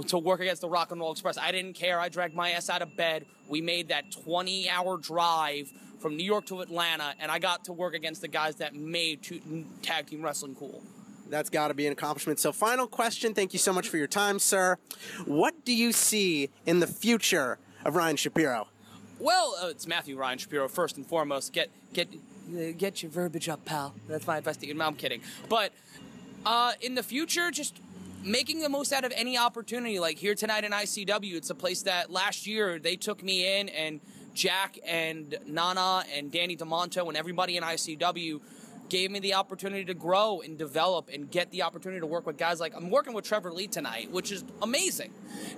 [SPEAKER 5] to work against the Rock and Roll Express. I didn't care. I dragged my ass out of bed. We made that 20 hour drive from New York to Atlanta, and I got to work against the guys that made two- tag team wrestling cool.
[SPEAKER 2] That's got to be an accomplishment. So, final question. Thank you so much for your time, sir. What do you see in the future of Ryan Shapiro?
[SPEAKER 5] Well, uh, it's Matthew Ryan Shapiro first and foremost. Get get uh, get your verbiage up, pal. That's my advice to you. No, I'm kidding. But uh, in the future, just making the most out of any opportunity. Like here tonight in ICW, it's a place that last year they took me in, and Jack and Nana and Danny Demanto and everybody in ICW gave me the opportunity to grow and develop and get the opportunity to work with guys like I'm working with Trevor Lee tonight, which is amazing.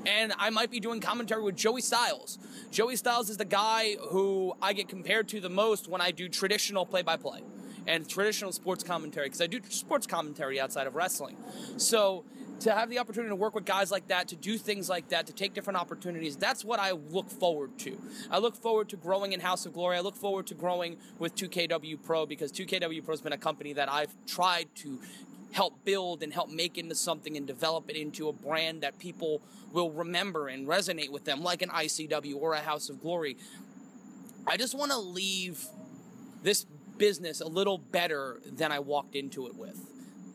[SPEAKER 5] And I might be doing commentary with Joey Styles. Joey Styles is the guy who I get compared to the most when I do traditional play by play and traditional sports commentary because I do sports commentary outside of wrestling. So to have the opportunity to work with guys like that, to do things like that, to take different opportunities, that's what I look forward to. I look forward to growing in House of Glory. I look forward to growing with 2KW Pro because 2KW Pro has been a company that I've tried to help build and help make into something and develop it into a brand that people will remember and resonate with them, like an ICW or a House of Glory. I just want to leave this business a little better than I walked into it with.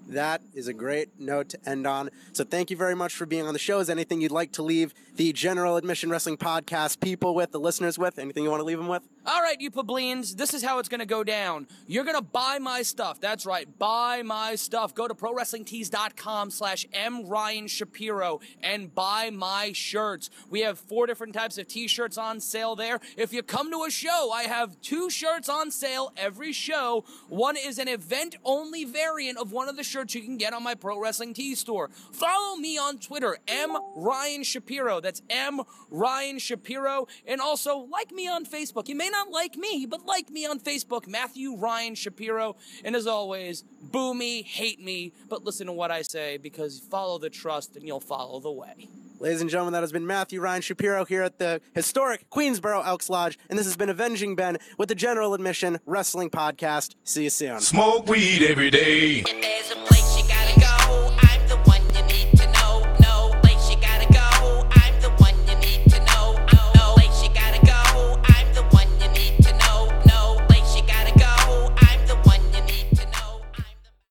[SPEAKER 2] That is a great note to end on. So thank you very much for being on the show. Is anything you'd like to leave the General Admission Wrestling Podcast people with, the listeners with? Anything you want to leave them with?
[SPEAKER 5] All right, you plebeians, this is how it's going to go down. You're going to buy my stuff. That's right, buy my stuff. Go to ProWrestlingTees.com slash M. Ryan Shapiro and buy my shirts. We have four different types of t-shirts on sale there. If you come to a show, I have two shirts on sale every show. One is an event-only variant of one of the shirts you can get on my Pro Wrestling Tees store. Follow me on Twitter, M. Ryan Shapiro. That's M. Ryan Shapiro. And also, like me on Facebook. You may not like me, but like me on Facebook, Matthew Ryan Shapiro. And as always, boo me, hate me, but listen to what I say because follow the trust and you'll follow the way.
[SPEAKER 2] Ladies and gentlemen, that has been Matthew Ryan Shapiro here at the historic Queensboro Elks Lodge, and this has been Avenging Ben with the General Admission Wrestling Podcast. See you soon.
[SPEAKER 6] Smoke weed every day.
[SPEAKER 7] There's a place